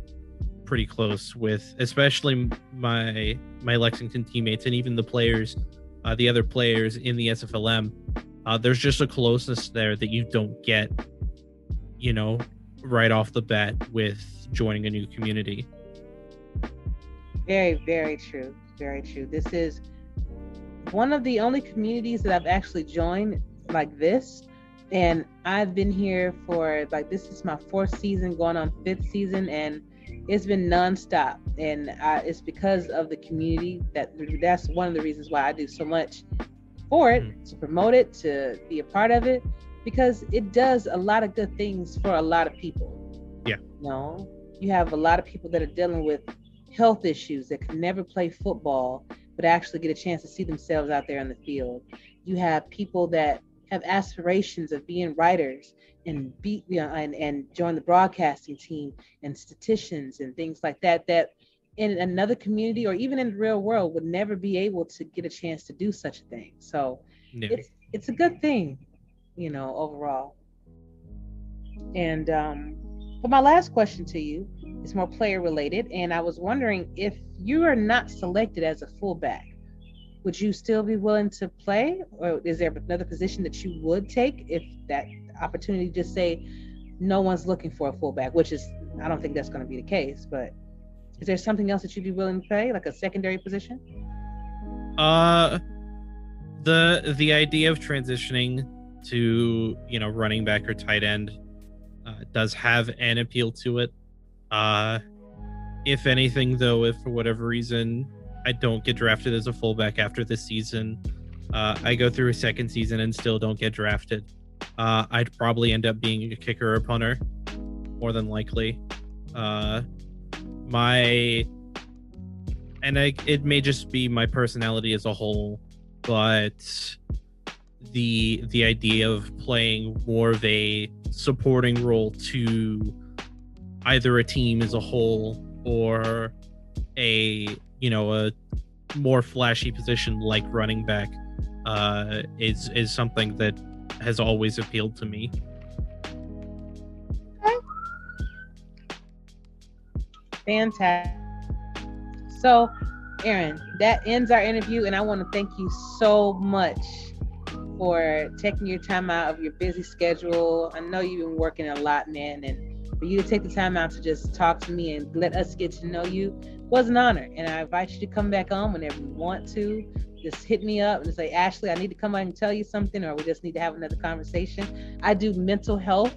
F: pretty close with, especially my my Lexington teammates and even the players, uh, the other players in the SFLM. Uh, there's just a closeness there that you don't get, you know, right off the bat with joining a new community.
B: Very, very true. Very true. This is one of the only communities that I've actually joined like this. And I've been here for like this is my fourth season, going on fifth season, and it's been nonstop. And I, it's because of the community that that's one of the reasons why I do so much for it mm-hmm. to promote it, to be a part of it, because it does a lot of good things for a lot of people.
F: Yeah.
B: You know, you have a lot of people that are dealing with health issues that can never play football but actually get a chance to see themselves out there in the field. You have people that have aspirations of being writers and be you know and, and join the broadcasting team and statisticians and things like that that in another community or even in the real world would never be able to get a chance to do such a thing. So
F: Yeah.
B: it's it's a good thing, you know, overall. And um, but my last question to you is more player related, and I was wondering if you are not selected as a fullback, would you still be willing to play, or is there another position that you would take if that opportunity to just say no one's looking for a fullback, which is I don't think that's going to be the case, but is there something else that you'd be willing to play, like a secondary position?
F: Uh, the the idea of transitioning to you know running back or tight end uh, does have an appeal to it. Uh, if anything, though, if for whatever reason I don't get drafted as a fullback after this season, uh, I go through a second season and still don't get drafted, uh, I'd probably end up being a kicker or punter, more than likely. Uh, my and I, it may just be my personality as a whole, but the the idea of playing more of a supporting role to either a team as a whole or a you know a more flashy position like running back uh, is is something that has always appealed to me.
B: Fantastic. So, Aaron, that ends our interview, and I want to thank you so much for taking your time out of your busy schedule. I know you've been working a lot, man, and for you to take the time out to just talk to me and let us get to know you was an honor. And I invite you to come back on whenever you want to. Just hit me up and say, Ashley, I need to come out and tell you something, or we just need to have another conversation. I do mental health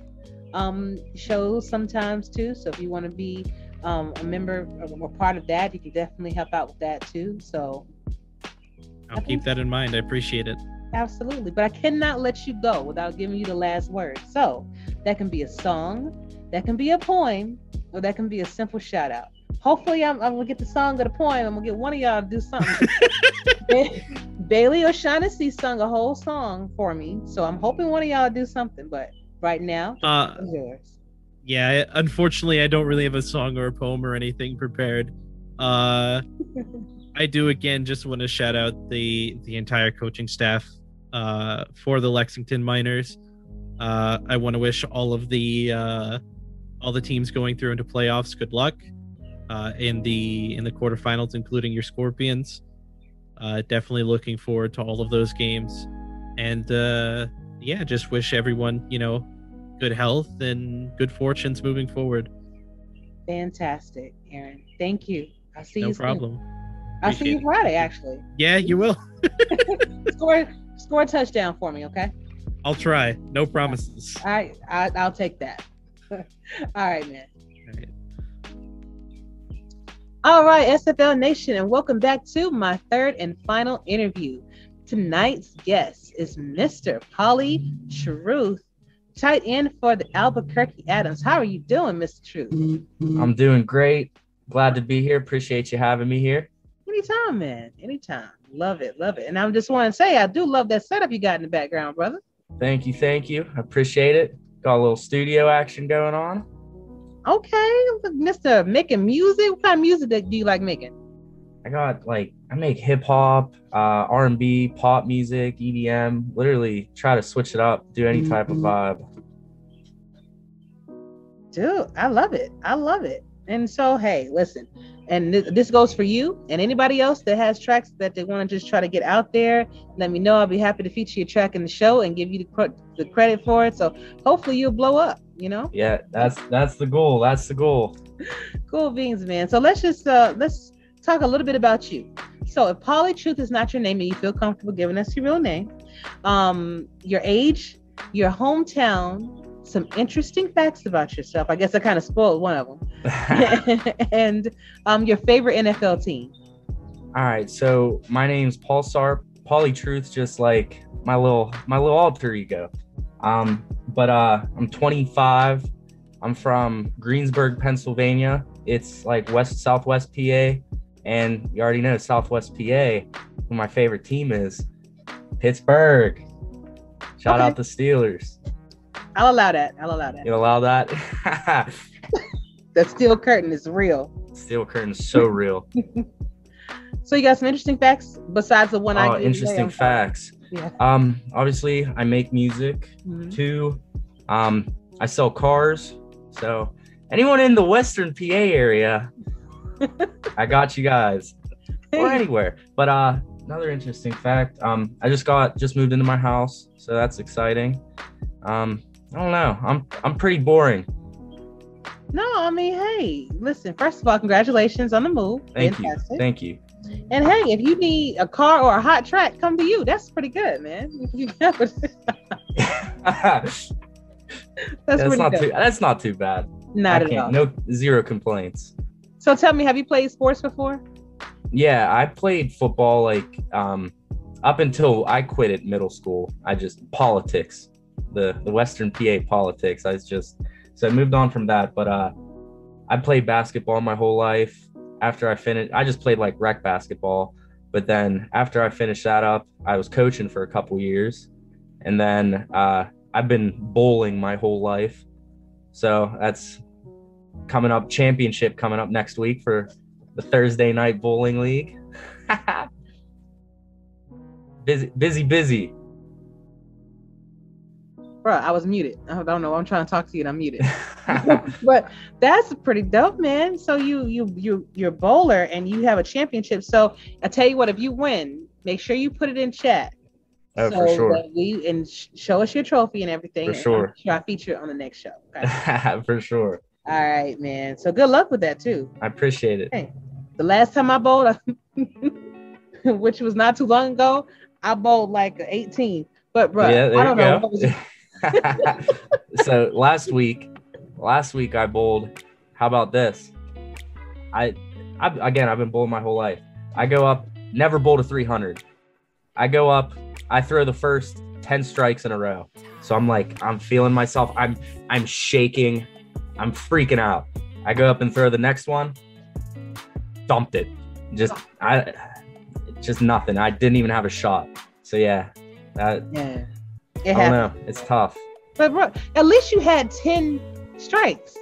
B: um, shows sometimes too. So if you want to be um, a member or part of that, you can definitely help out with that too. So
F: I'll keep that in mind. I appreciate it.
B: absolutely, but I cannot let you go without giving you the last word. So that can be a song, that can be a poem, or that can be a simple shout out. Hopefully, I'm, I'm gonna get the song or the poem. I'm gonna get one of y'all to do something. Ba- Bailey O'Shaughnessy sung a whole song for me, so I'm hoping one of y'all do something. But right now,
F: Uh,
B: yours.
F: yeah, unfortunately, I don't really have a song or a poem or anything prepared. Uh, I do again just want to shout out the the entire coaching staff uh, for the Lexington Miners. Uh, I want to wish all of the uh, all the teams going through into playoffs good luck uh, in the in the quarterfinals, including your Scorpions. Uh, definitely looking forward to all of those games, and uh, yeah, just wish everyone you know good health and good fortunes moving forward.
B: Fantastic, Aaron. Thank you. I'll see
F: No
B: you soon.
F: problem.
B: I'll see you Friday, actually.
F: Yeah, you will.
B: Score, score a touchdown for me, okay?
F: I'll try. No promises.
B: Right, I, I'll take that. All right, man.
F: Alright.
B: SFL Nation, and welcome back to my third and final interview. Tonight's guest is Mr. Polly Truth, tight end for the Albuquerque Adams. How are you doing, Mr. Truth?
G: I'm doing great. Glad to be here. Appreciate you having me here.
B: Anytime, man. Anytime. Love it. Love it. And I just want to say, I do love that setup you got in the background, brother.
G: Thank you. Thank you. I appreciate it. Got a little studio action going on.
B: Okay, Mr. Making music. What kind of music do you like making?
G: I got like I make hip hop, uh, R&B, pop music, EDM. Literally try to switch it up, do any type of vibe.
B: Dude, I love it. I love it. And so, hey, listen, and th- this goes for you and anybody else that has tracks that they want to just try to get out there. Let me know. I'll be happy to feature your track in the show and give you the, cr- the credit for it. So hopefully you'll blow up. You know,
G: Yeah, that's that's the goal. That's the goal.
B: cool beans, man. So let's just uh let's talk a little bit about you. So if Polly Truth is not your name and you feel comfortable giving us your real name, um, your age, your hometown, some interesting facts about yourself. I guess I kind of spoiled one of them. and um, your favorite NFL team.
G: All right, so my name's Paul Sarp. Pauly Truth, just like my little my little alter ego. Um, but uh, I'm 25. I'm from Greensburg, Pennsylvania. It's like west southwest PA, and you already know Southwest PA. Who my favorite team is, Pittsburgh. Shout
B: Okay.
G: out the Steelers.
B: I'll allow that. I'll allow that.
G: You allow that?
B: The steel curtain is real.
G: Steel curtain's so real.
B: So you got some interesting facts besides the one I
G: Oh,
B: gave
G: interesting facts.
B: Yeah.
G: Um, obviously, I make music.
B: Mhm.
G: Two, um, I sell cars. So anyone in the Western PA area, I got you guys. Or anywhere. But uh, another interesting fact. Um, I just got just moved into my house, so that's exciting. Um, I don't know. I'm I'm pretty boring.
B: No, I mean, hey, listen. First of all, congratulations on the move.
G: Thank
B: Fantastic.
G: you. Thank you.
B: And hey, if you need a car or a hot track, come to you. That's pretty good, man. You got it.
G: that's
B: That's
G: not
B: good.
G: too. That's not too bad.
B: Not
G: I
B: at all.
G: No zero complaints.
B: So tell me, have you played sports before?
G: Yeah, I played football like um up until I quit at middle school. I just politics, the the Western PA politics. I was just so I moved on from that, but uh I played basketball my whole life. After I finished, I just played like rec basketball. But then after I finished that up, I was coaching for a couple years, and then uh, I've been bowling my whole life. So that's coming up championship coming up next week for the Thursday night bowling league. busy, busy, busy.
B: Bro, I was muted. I don't know. I'm trying to talk to you and I'm muted. but that's pretty dope, man. So you you you you're a bowler and you have a championship. So I tell you what, if you win, make sure you put it in chat.
G: oh,
B: so
G: for sure,
B: we and sh- show us your trophy and everything.
G: For
B: and
G: sure.
B: Sure I feature it on the next show.
G: For sure.
B: All right, man. So good luck with that too.
G: I appreciate it.
B: Hey. The last time I bowled, which was not too long ago, I bowled like 18. But bro,
G: yeah,
B: I don't know.
G: go.
B: What was it?
G: so last week, last week I bowled. How about this? I, I again, I've been bowling my whole life. I go up, never bowled a 300. I go up, I throw the first 10 strikes in a row. So I'm like, I'm feeling myself. I'm, I'm shaking. I'm freaking out. I go up and throw the next one. Dumped it. Just, I, just nothing. I didn't even have a shot. So yeah, that
B: Yeah.
G: I don't know. It's tough.
B: But bro, at least you had 10 strikes.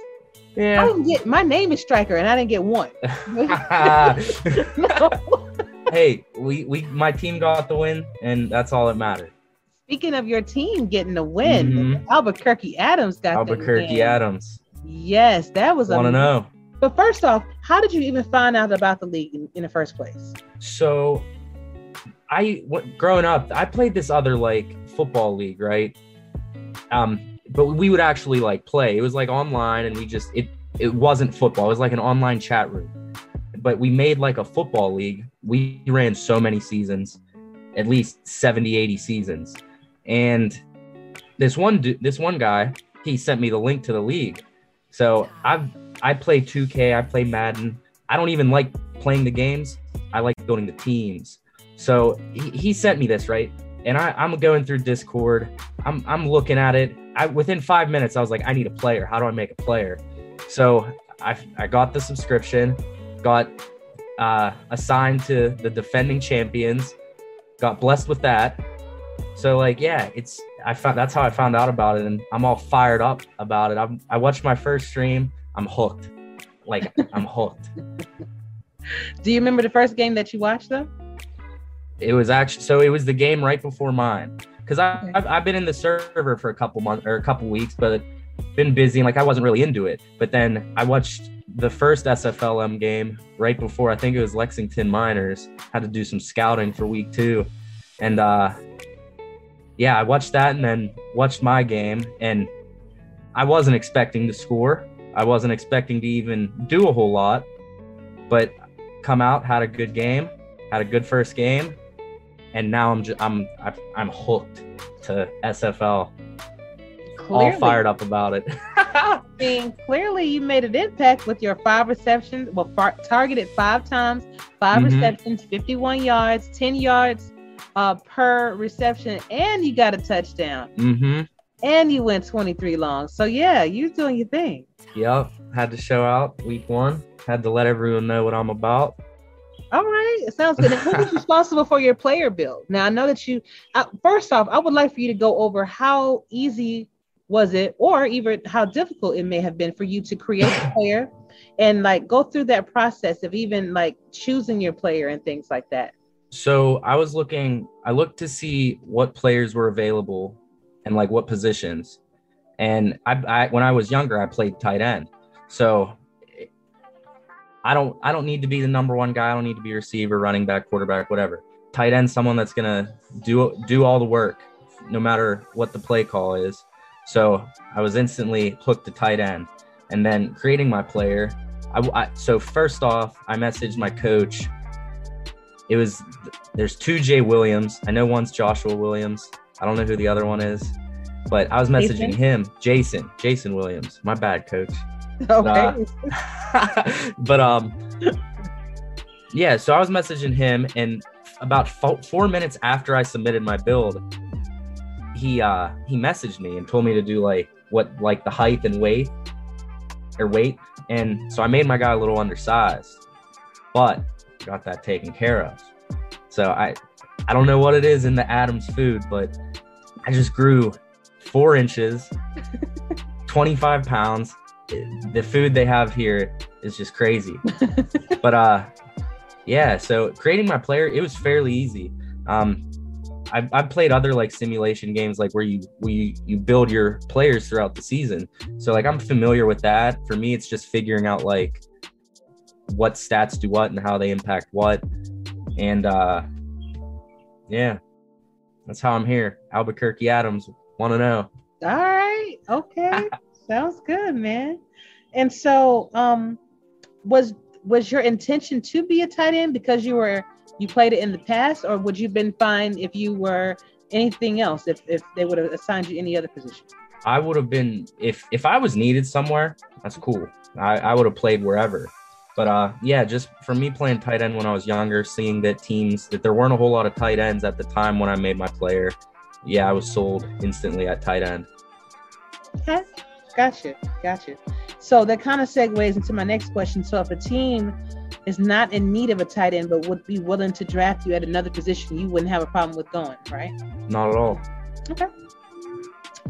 G: Yeah.
B: I didn't get my name is Striker and I didn't get one. No.
G: hey, we we my team got the win, and that's all that mattered.
B: speaking of your team getting the win,
G: Mhm.
B: Albuquerque Adams got the
G: Albuquerque. Adams.
B: Yes, that was
G: Want to
B: a.
G: know?
B: But first off, how did you even find out about the league in, in the first place?
G: So, I what, growing up, I played this other like football league, right? Um, but we would actually like play. It was like online, and we just it it wasn't football. It was like an online chat room. But we made like a football league. We ran so many seasons, at least 70, 80 seasons. And this one this one guy, he sent me the link to the league. So I've I play 2K, I play Madden. I don't even like playing the games. I like building the teams. So he, he sent me this, right? And I, I'm going through Discord. I'm, I'm looking at it. I, within five minutes, I was like, I need a player. How do I make a player? So I, I got the subscription, got uh, assigned to the defending champions, got blessed with that. So like, yeah, it's I found that's how I found out about it, and I'm all fired up about it. I'm, I watched my first stream. I'm hooked. Like I'm hooked.
B: Do you remember the first game that you watched though?
G: It was actually so it was the game right before mine because I've, I've been in the server for a couple months or a couple weeks, but been busy and like I wasn't really into it. But then I watched the first SFLM game right before I think it was Lexington Miners. Had to do some scouting for week two, and uh, yeah, I watched that and then watched my game, and I wasn't expecting to score. I wasn't expecting to even do a whole lot, but come out had a good game, had a good first game, and now I'm just, I'm I'm hooked to SFL. All fired up about it.
B: I mean, clearly you made an impact with your five receptions. Well, far, targeted five times, 5
G: Mhm.
B: receptions, 51 yards, 10 yards uh, per reception, and you got a touchdown,
G: mm-hmm.
B: and you went 23 long. So yeah, you're doing your thing.
G: Yep. Had to show out week one. Had to let everyone know what I'm about.
B: All right, it sounds good. Was responsible for your player build? Now I know that you. Uh, first off, I would like for you to go over how easy was it, or even how difficult it may have been for you to create a player, and like go through that process of even like choosing your player and things like that.
G: So I was looking, I looked to see what players were available and like what positions. And I, I when I was younger, I played tight end. So I don't I don't need to be the number one guy. I don't need to be receiver, running back, quarterback, whatever. Tight end, someone that's gonna do do all the work, no matter what the play call is. So I was instantly hooked to tight end, and then creating my player. I, I so first off, I messaged my coach. It was there's two Jay Williams. I know one's Joshua Williams. I don't know who the other one is, but I was messaging
B: Jason?
G: him, Jason, Jason Williams. My bad, coach.
B: Okay.
G: but um, yeah. So I was messaging him, and about fo- four minutes after I submitted my build, he uh he messaged me and told me to do like what like the height and weight or weight, and so I made my guy a little undersized, but got that taken care of. So I I don't know what it is in the Adams food, but I just grew four inches, 25 pounds. The food they have here is just crazy. but uh yeah, so creating my player, it was fairly easy. Um I've, I've played other like simulation games like where you where you, you build your players throughout the season. So like I'm familiar with that. For me, it's just figuring out like what stats do what and how they impact what. And uh yeah, that's how I'm here. Albuquerque Adams, want to know.
B: All right. Okay. Sounds good, man. And so, um, was was your intention to be a tight end because you were you played it in the past, or would you been fine if you were anything else? If if they would have assigned you any other position?
G: I would have been if if I was needed somewhere, that's cool. I, I would have played wherever. But uh yeah, just for me playing tight end when I was younger, seeing that teams that there weren't a whole lot of tight ends at the time when I made my player, yeah, I was sold instantly at tight end.
B: Okay. Gotcha. Gotcha. So that kind of segues into my next question. So if a team is not in need of a tight end but would be willing to draft you at another position, you wouldn't have a problem with going, right?
G: Not at all.
B: Okay.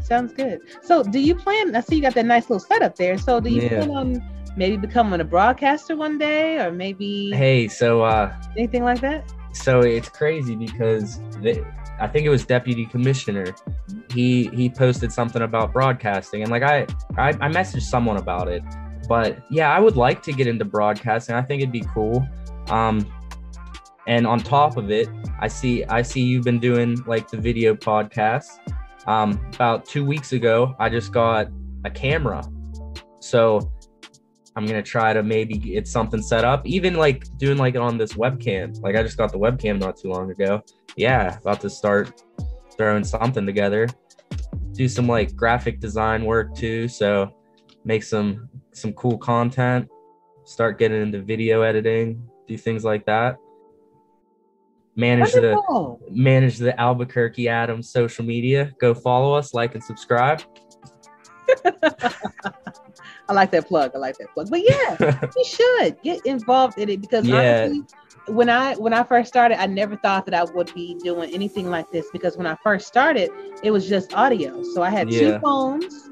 B: Sounds good. So, do you plan? I see you got that nice little setup there. So, do you
G: Yeah.
B: plan on maybe becoming a broadcaster one day, or maybe
G: Hey, so uh
B: anything like that?
G: so it's crazy because the, I think it was deputy commissioner. He he posted something about broadcasting, and like I I, I messaged someone about it. But yeah, I would like to get into broadcasting. I think it'd be cool. Um, and on top of it, I see I see you've been doing like the video podcast. Um, about two weeks ago, I just got a camera, so I'm gonna try to maybe get something set up. Even like doing like it on this webcam. Like I just got the webcam not too long ago. Yeah, about to start throwing something together. Do some like graphic design work too. So make some some cool content. Start getting into video editing. Do things like that. Manage
B: Wonderful.
G: the manage the Albuquerque Adams social media. Go follow us, like and subscribe.
B: I like that plug. I like that plug. But yeah, you should get involved in it because
G: Yeah.
B: honestly, when I when I first started, I never thought that I would be doing anything like this because when I first started, it was just audio. So I had
G: Yeah.
B: two phones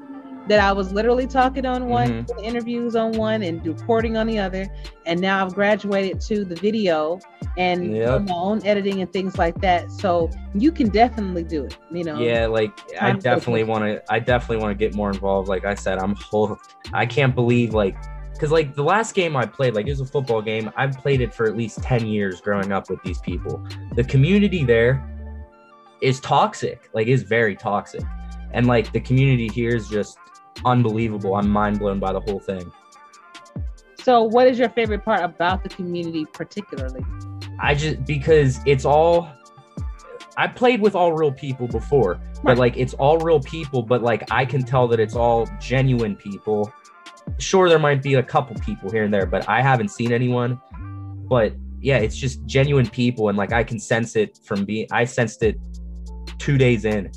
B: that I was literally talking on one,
G: Mhm.
B: doing interviews on one, and recording on the other. And now I've graduated to the video and
G: Yep.
B: my own editing and things like that. So you can definitely do it. You know.
G: yeah like i definitely want to i definitely want to get more involved like i said i'm whole i can't believe like because like the last game i played like it was a football game i've played it for at least 10 years growing up with these people the community there is toxic like is very toxic and like the community here is just unbelievable i'm mind blown by the whole thing
B: So what is your favorite part about the community, particularly?
G: I just because it's all I played with all real people before, but like it's all real people, but like I can tell that it's all genuine people. Sure, there might be a couple people here and there, but I haven't seen anyone. But yeah, it's just genuine people, and like I can sense it from being. I sensed it two days in.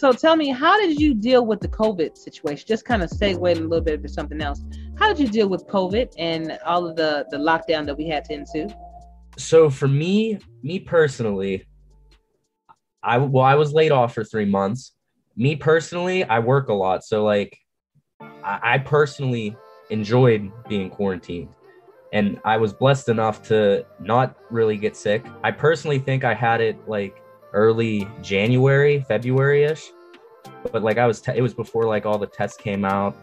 B: So tell me, how did you deal with the COVID situation? Just kind of segue a little bit to something else. How did you deal with COVID and all of the the lockdown that we had to ensue?
G: so for me me personally i well i was laid off for three months me personally i work a lot so like i, I personally enjoyed being quarantined and i was blessed enough to not really get sick i personally think i had it like early january february-ish but like i was te- it was before like all the tests came out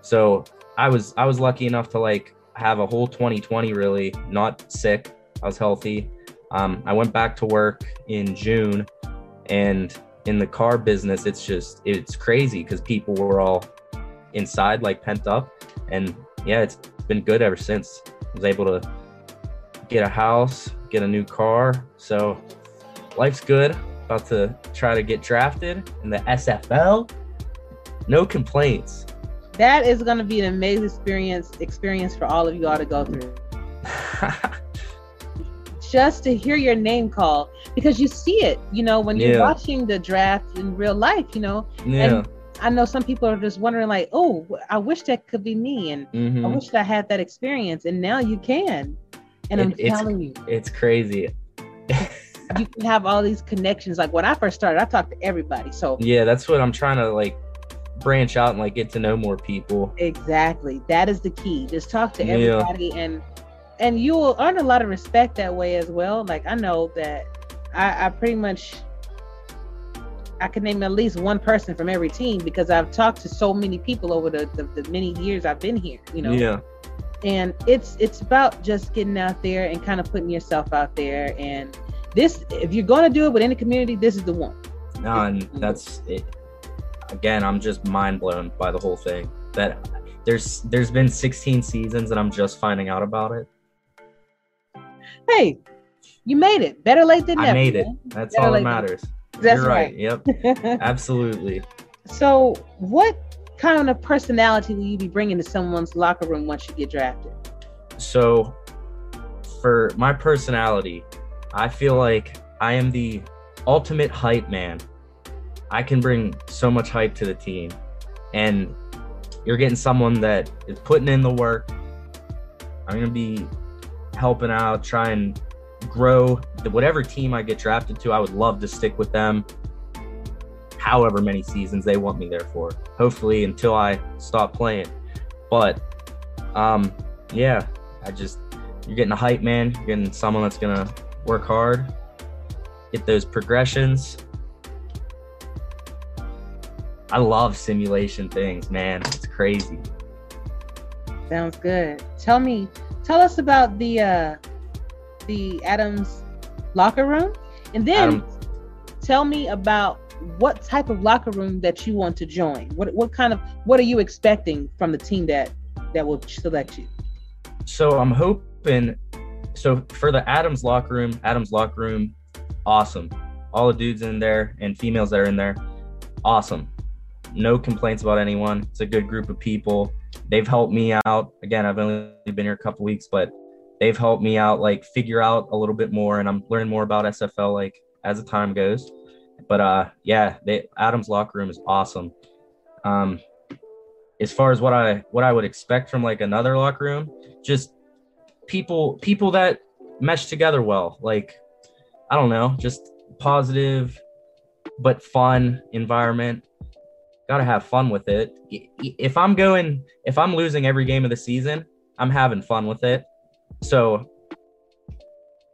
G: so i was i was lucky enough to like have a whole 2020 really not sick I was healthy. Um, I went back to work in June, and in the car business, it's just it's crazy because people were all inside, like pent up, and yeah, it's been good ever since. I was able to get a house, get a new car, so life's good. About to try to get drafted in the SFL. No complaints.
B: That is going to be an amazing experience experience for all of you all to go through. Just to hear your name called because you see it, you know, when you're
G: Yeah.
B: watching the draft in real life, you know.
G: yeah.
B: And I know some people are just wondering, like, oh, I wish that could be me, and I
G: Mhm.
B: wish that I had that experience, and now you can. And I'm
G: It- it's-
B: telling you,
G: It's crazy.
B: you can have all these connections. Like when I first started, I talked to everybody. So
G: Yeah, that's what I'm trying to like branch out and like get to know more people.
B: exactly, that is the key. Just talk to
G: Yeah.
B: everybody, and and you will earn a lot of respect that way as well. Like I know that I, I pretty much I can name at least one person from every team because I've talked to so many people over the, the, the many years I've been here. You know,
G: Yeah.
B: and it's it's about just getting out there and kind of putting yourself out there and this if you're going to do it with any community this is the one
G: No, and that's it. Again, I'm just mind blown by the whole thing. That there's there's been 16 seasons and I'm just finding out about it.
B: hey you made it better late than never
G: I made it.
B: man.
G: That's
B: Better
G: all that matters.
B: that's
G: You're right.
B: right,
G: Yep. Absolutely.
B: so what kind of personality will you be bringing to someone's locker room once you get drafted
G: So, for my personality, I feel like I am the ultimate hype man. I can bring so much hype to the team, and you're getting someone that is putting in the work. I'm gonna be helping out, try and grow whatever team I get drafted to. I would love to stick with them, however many seasons they want me there for. Hopefully, until I stop playing. But, um, yeah, I just You're getting a hype man. You're getting someone that's gonna work hard, get those progressions. I love simulation things, man. It's crazy.
B: Sounds good. Tell me, tell us about the uh the Adams locker room, and then
G: Adam-
B: tell me about what type of locker room that you want to join. What what kind of what are you expecting from the team that that will select you?
G: So I'm hoping. So for the Adams locker room, Adams locker room, awesome. All the dudes in there and females that are in there, awesome. No complaints about anyone. It's a good group of people. They've helped me out. Again, I've only been here a couple weeks, but they've helped me out, like figure out a little bit more, and I'm learning more about SFL like as the time goes. But uh, yeah, they Adams locker room is awesome. Um, as far as what I what I would expect from like another locker room, just people people that mesh together well. Like I don't know, just positive but fun environment. Got to have fun with it. If I'm going, if I'm losing every game of the season, I'm having fun with it. So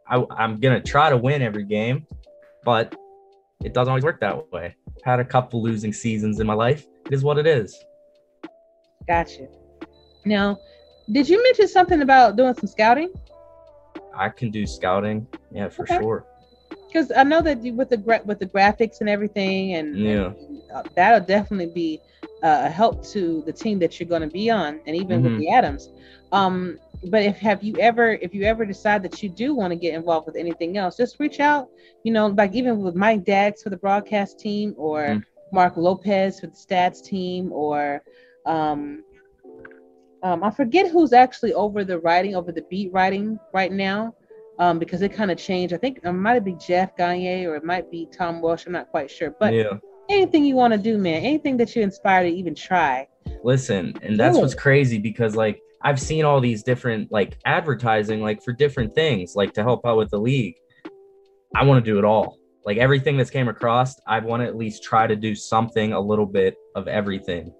G: I, I'm gonna try to win every game, but it doesn't always work that way. Had a couple losing seasons in my life. It is what it is.
B: Gotcha. Now, did you mention something about doing some scouting?
G: I can do scouting, yeah, for
B: Okay.
G: sure.
B: Because I know that you, with the gra- with the graphics and everything, and,
G: Yeah.
B: and, uh, that'll definitely be uh, a help to the team that you're going to be on, and even with
G: Mhm.
B: the Adams. Um, but if have you ever if you ever decide that you do want to get involved with anything else, just reach out. You know, like even with Mike Dax for the broadcast team, or
G: Mhm.
B: Mark Lopez for the stats team, or um, um, I forget who's actually over the writing, over the beat writing right now, um, because it kind of changed. I think it might be Jeff Gagne or it might be Tom Walsh. I'm not quite sure. But
G: yeah.
B: anything you want to do, man, anything that you're inspired to even try.
G: Listen, and that's what's crazy because like I've seen all these different like advertising like for different things like to help out with the league. I want to do it all. Like everything that's came across, I want to at least try to do something a little bit of everything.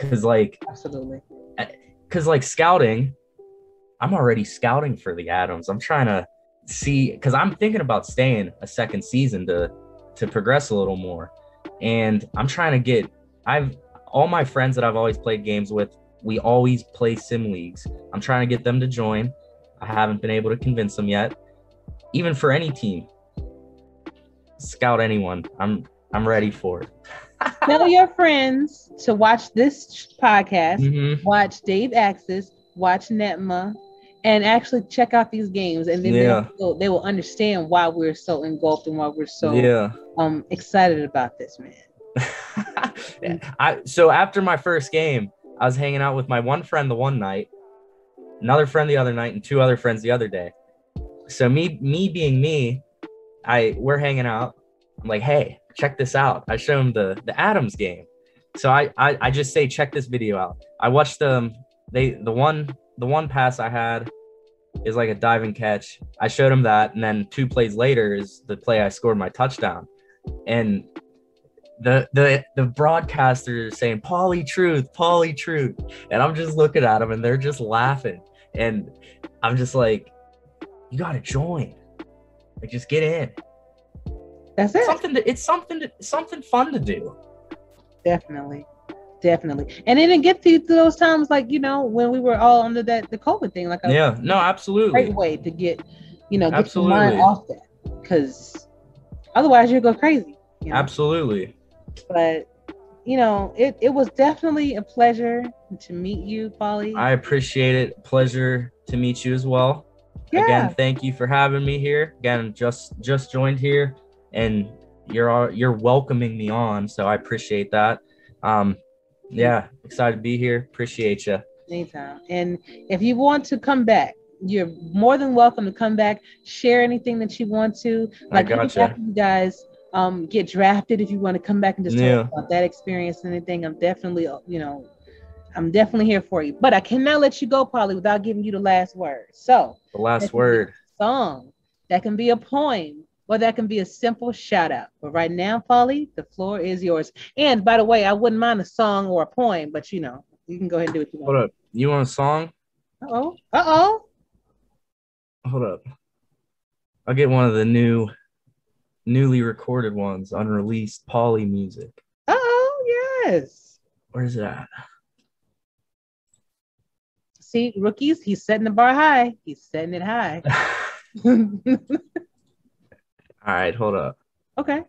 G: Cuz like
B: Absolutely.
G: Cuz like scouting, I'm already scouting for the Adams. I'm trying to see cuz I'm thinking about staying a second season to to progress a little more. And I'm trying to get I've all my friends that I've always played games with, we always play sim leagues. I'm trying to get them to join. I haven't been able to convince them yet. Even for any team. Scout anyone. I'm I'm ready for it.
B: Tell your friends to watch this podcast,
G: Mhm.
B: watch Dave Axis, watch Netma, and actually check out these games, and then
G: Yeah.
B: they'll, they will understand why we're so engulfed and why we're so
G: yeah.
B: um excited about this, man.
G: I so after my first game, I was hanging out with my one friend the one night, another friend the other night, and two other friends the other day. So me me being me, I we're hanging out. I'm like, hey, check this out. I show him the the Adams game. So I I, I just say check this video out. I watched them. Um, they the one the one pass I had is like a diving catch. I showed him that, and then two plays later is the play I scored my touchdown. And the the the broadcasters saying Polly Truth, Polly Truth, and I'm just looking at them and they're just laughing, and I'm just like, you gotta join, like just get in.
B: That's it.
G: something to, it's something to, something fun to do.
B: Definitely. Definitely. And then it get to those times like, you know, when we were all under that the COVID thing, like a
G: Yeah, no, absolutely.
B: great way to get, you know, get your mind off that. Because otherwise you'll go crazy. You know?
G: Absolutely.
B: But you know, it, it was definitely a pleasure to meet you, Polly.
G: I appreciate it. Pleasure to meet you as well.
B: yeah.
G: Again, thank you for having me here. Again, just just joined here, and you're all, you're welcoming me on, so I appreciate that. Um, yeah, excited to be here. Appreciate you.
B: Anytime. And if you want to come back, you're more than welcome to come back, share anything that you want to. Like
G: gotcha.
B: you guys um get drafted, if you want to come back and just
G: Yeah.
B: talk about that experience and anything, I'm definitely you know, I'm definitely here for you. But I cannot let you go, Polly, without giving you the last word. So
G: The last word.
B: song, that can be a poem, or that can be a simple shout out. But right now, Polly, the floor is yours. And by the way, I wouldn't mind a song or a poem, but you know, you can go ahead and do what you want.
G: Hold up. You want a song?
B: Uh oh. Uh oh.
G: hold up. I'll get one of the new, newly recorded ones, unreleased Polly music.
E: Uh oh yes.
G: Where's that?
E: See, rookies, he's setting the bar high. He's setting it high.
G: All right, hold up.
E: okay.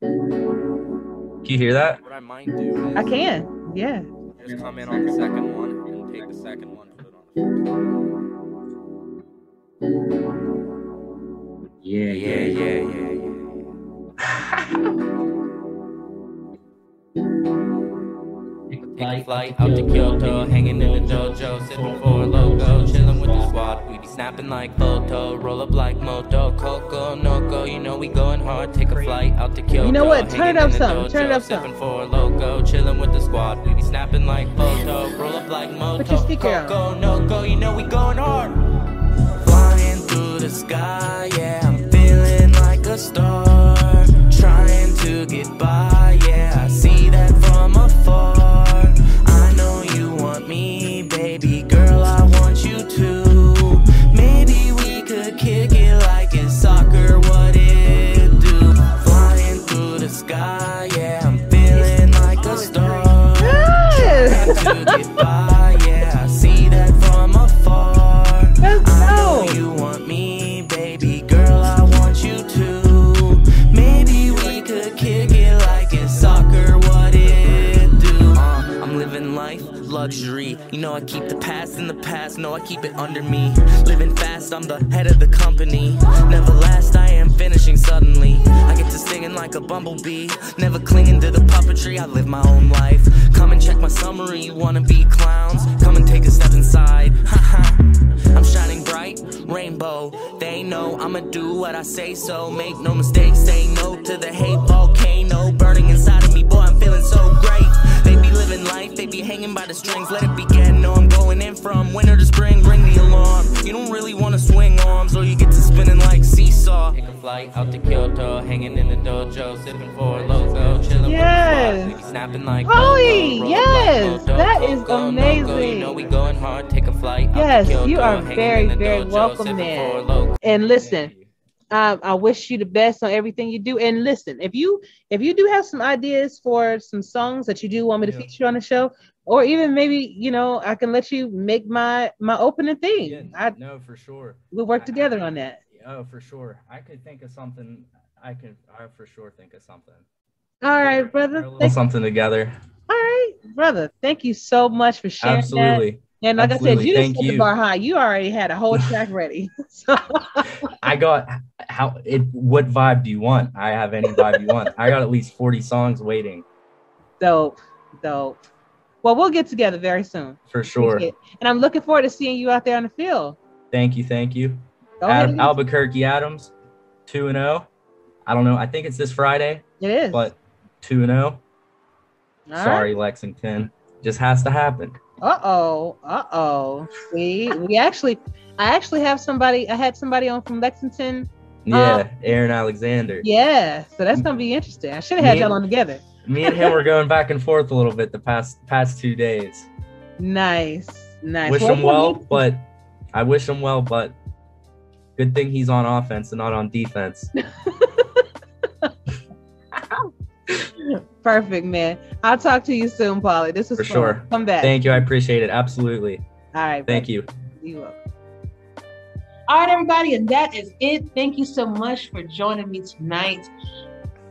G: Can you hear that?
H: What I might do is
E: I can. Yeah.
H: just come in on the second one and take the second one, put it on the
G: Yeah,
H: Yeah, yeah, yeah, yeah. Take a flight out to Kyoto, hanging in the dojo, sipping for a logo, chilling with snapping like photo, roll up like moto, coco, noco. You know we going hard. Take a flight out to Kyoto.
E: You know what? Turn it up
H: in the
E: some, turn it up some.
H: Sipping for a logo, chilling with the squad. We be snapping like photo, roll up like moto,
E: Put your speaker on.
H: coco, noco. You know we going hard. Flying through the sky, yeah, I'm feeling like a star. Trying to get by, yeah, I see that from afar. Get by, yeah, I see that from afar.
E: Let's
H: I know
E: go.
H: you want me, baby girl. I want you to. Maybe we could kick it like it's soccer. What it do? Uh, I'm living life luxury. You know I keep the past in the past. No, I keep it under me. Living fast, I'm the head of the company. Never last, I am finishing suddenly. I get to stinging like a bumblebee. Never clinging to the puppetry. I live my own life. Come and check my summary. Wanna be clowns? Come and take a step inside. I'm shining bright, rainbow. They know I'ma do what I say so. Make no mistakes, say no to the hate volcano burning inside of me. Boy, I'm feeling so great. They be living life, they be hanging by the strings. Let it begin. Snapping like
E: Holly,
H: Coco, roll up
E: yes,
H: like Moto,
E: that is
H: Coco, Noco.
E: amazing.
H: You know we going hard, take a flight
E: Yes,
H: Kyoto,
E: you are very, very
H: dojo,
E: welcome,
H: sipping
E: man.
H: for a logo.
E: And listen, um, I wish you the best on everything you do. And listen, if you if you do have some ideas for some songs that you do want me to
G: Yeah.
E: feature on the show, or even maybe you know I can let you make my my opening thing.
G: Yeah,
E: I
G: no, for sure.
E: we'll work together on that.
G: Oh, for sure. I could think of something. I could. I for sure think of something.
E: All right, brother.
G: Put little something together.
E: all right, brother. Thank you so much for sharing that.
G: Absolutely.
E: And like I said,
G: Absolutely.
E: you just
G: Thank
E: set the bar high. You already had a whole track ready. so
G: I got how it. What vibe do you want? I have any vibe you want. I got at least forty songs waiting
E: dope, dope. Well, we'll get together very soon.
G: for sure.
E: And I'm looking forward to seeing you out there on the field.
G: Thank you. Thank you. Albuquerque Adams, two and zero. I don't know. I think it's this Friday,
E: it is.
G: but two and zero.
E: All
G: Sorry, Lexington. Just has to happen.
E: Uh oh. Uh oh. We we actually, I actually have somebody. I had somebody on from Lexington.
G: Yeah, Aaron Alexander.
E: Yeah. So that's gonna be interesting. I should have had y'all on together.
G: Me and him were going back and forth a little bit the past past two days.
E: Nice. Nice.
G: Wish
E: Well,
G: him well, but I wish him well, but good thing he's on offense and not on defense.
E: Perfect, man. I'll talk to you soon, Polly. This was
G: For
E: fun.
G: sure.
E: Come back.
G: Thank you. I appreciate it. Absolutely.
E: All right.
G: Thank
E: brother.
G: you.
E: You welcome.
B: All right, everybody, and that is it. Thank you so much for joining me tonight.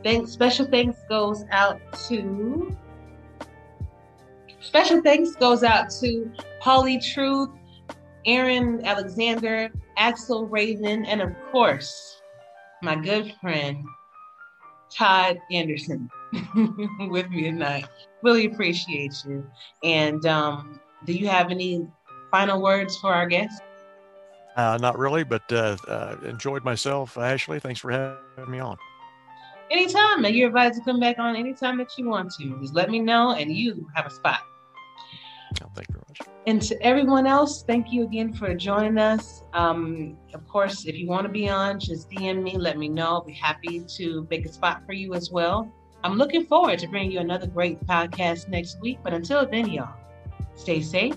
B: Thanks, special thanks goes out to special thanks goes out to Polly Truth, Aaron Alexander, Axl Raven, and of course, my good friend Todd Anderson with me tonight. Really appreciate you. And um, do you have any final words for our guests?
C: Uh, not really, but uh, uh, enjoyed myself. Ashley, thanks for having me on.
B: Anytime, and you're invited to come back on anytime that you want to. Just let me know, and you have a spot.
C: Oh, thank you very much.
B: And to everyone else, thank you again for joining us. Um, of course, if you want to be on, just DM me, let me know. I'll be happy to make a spot for you as well. I'm looking forward to bringing you another great podcast next week. But until then, y'all, stay safe,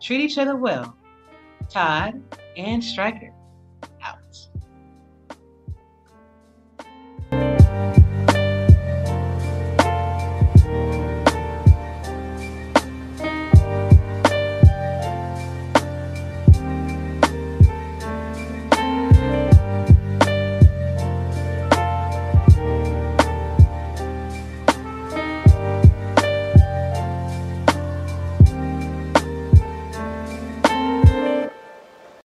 B: treat each other well, Todd, and Striker.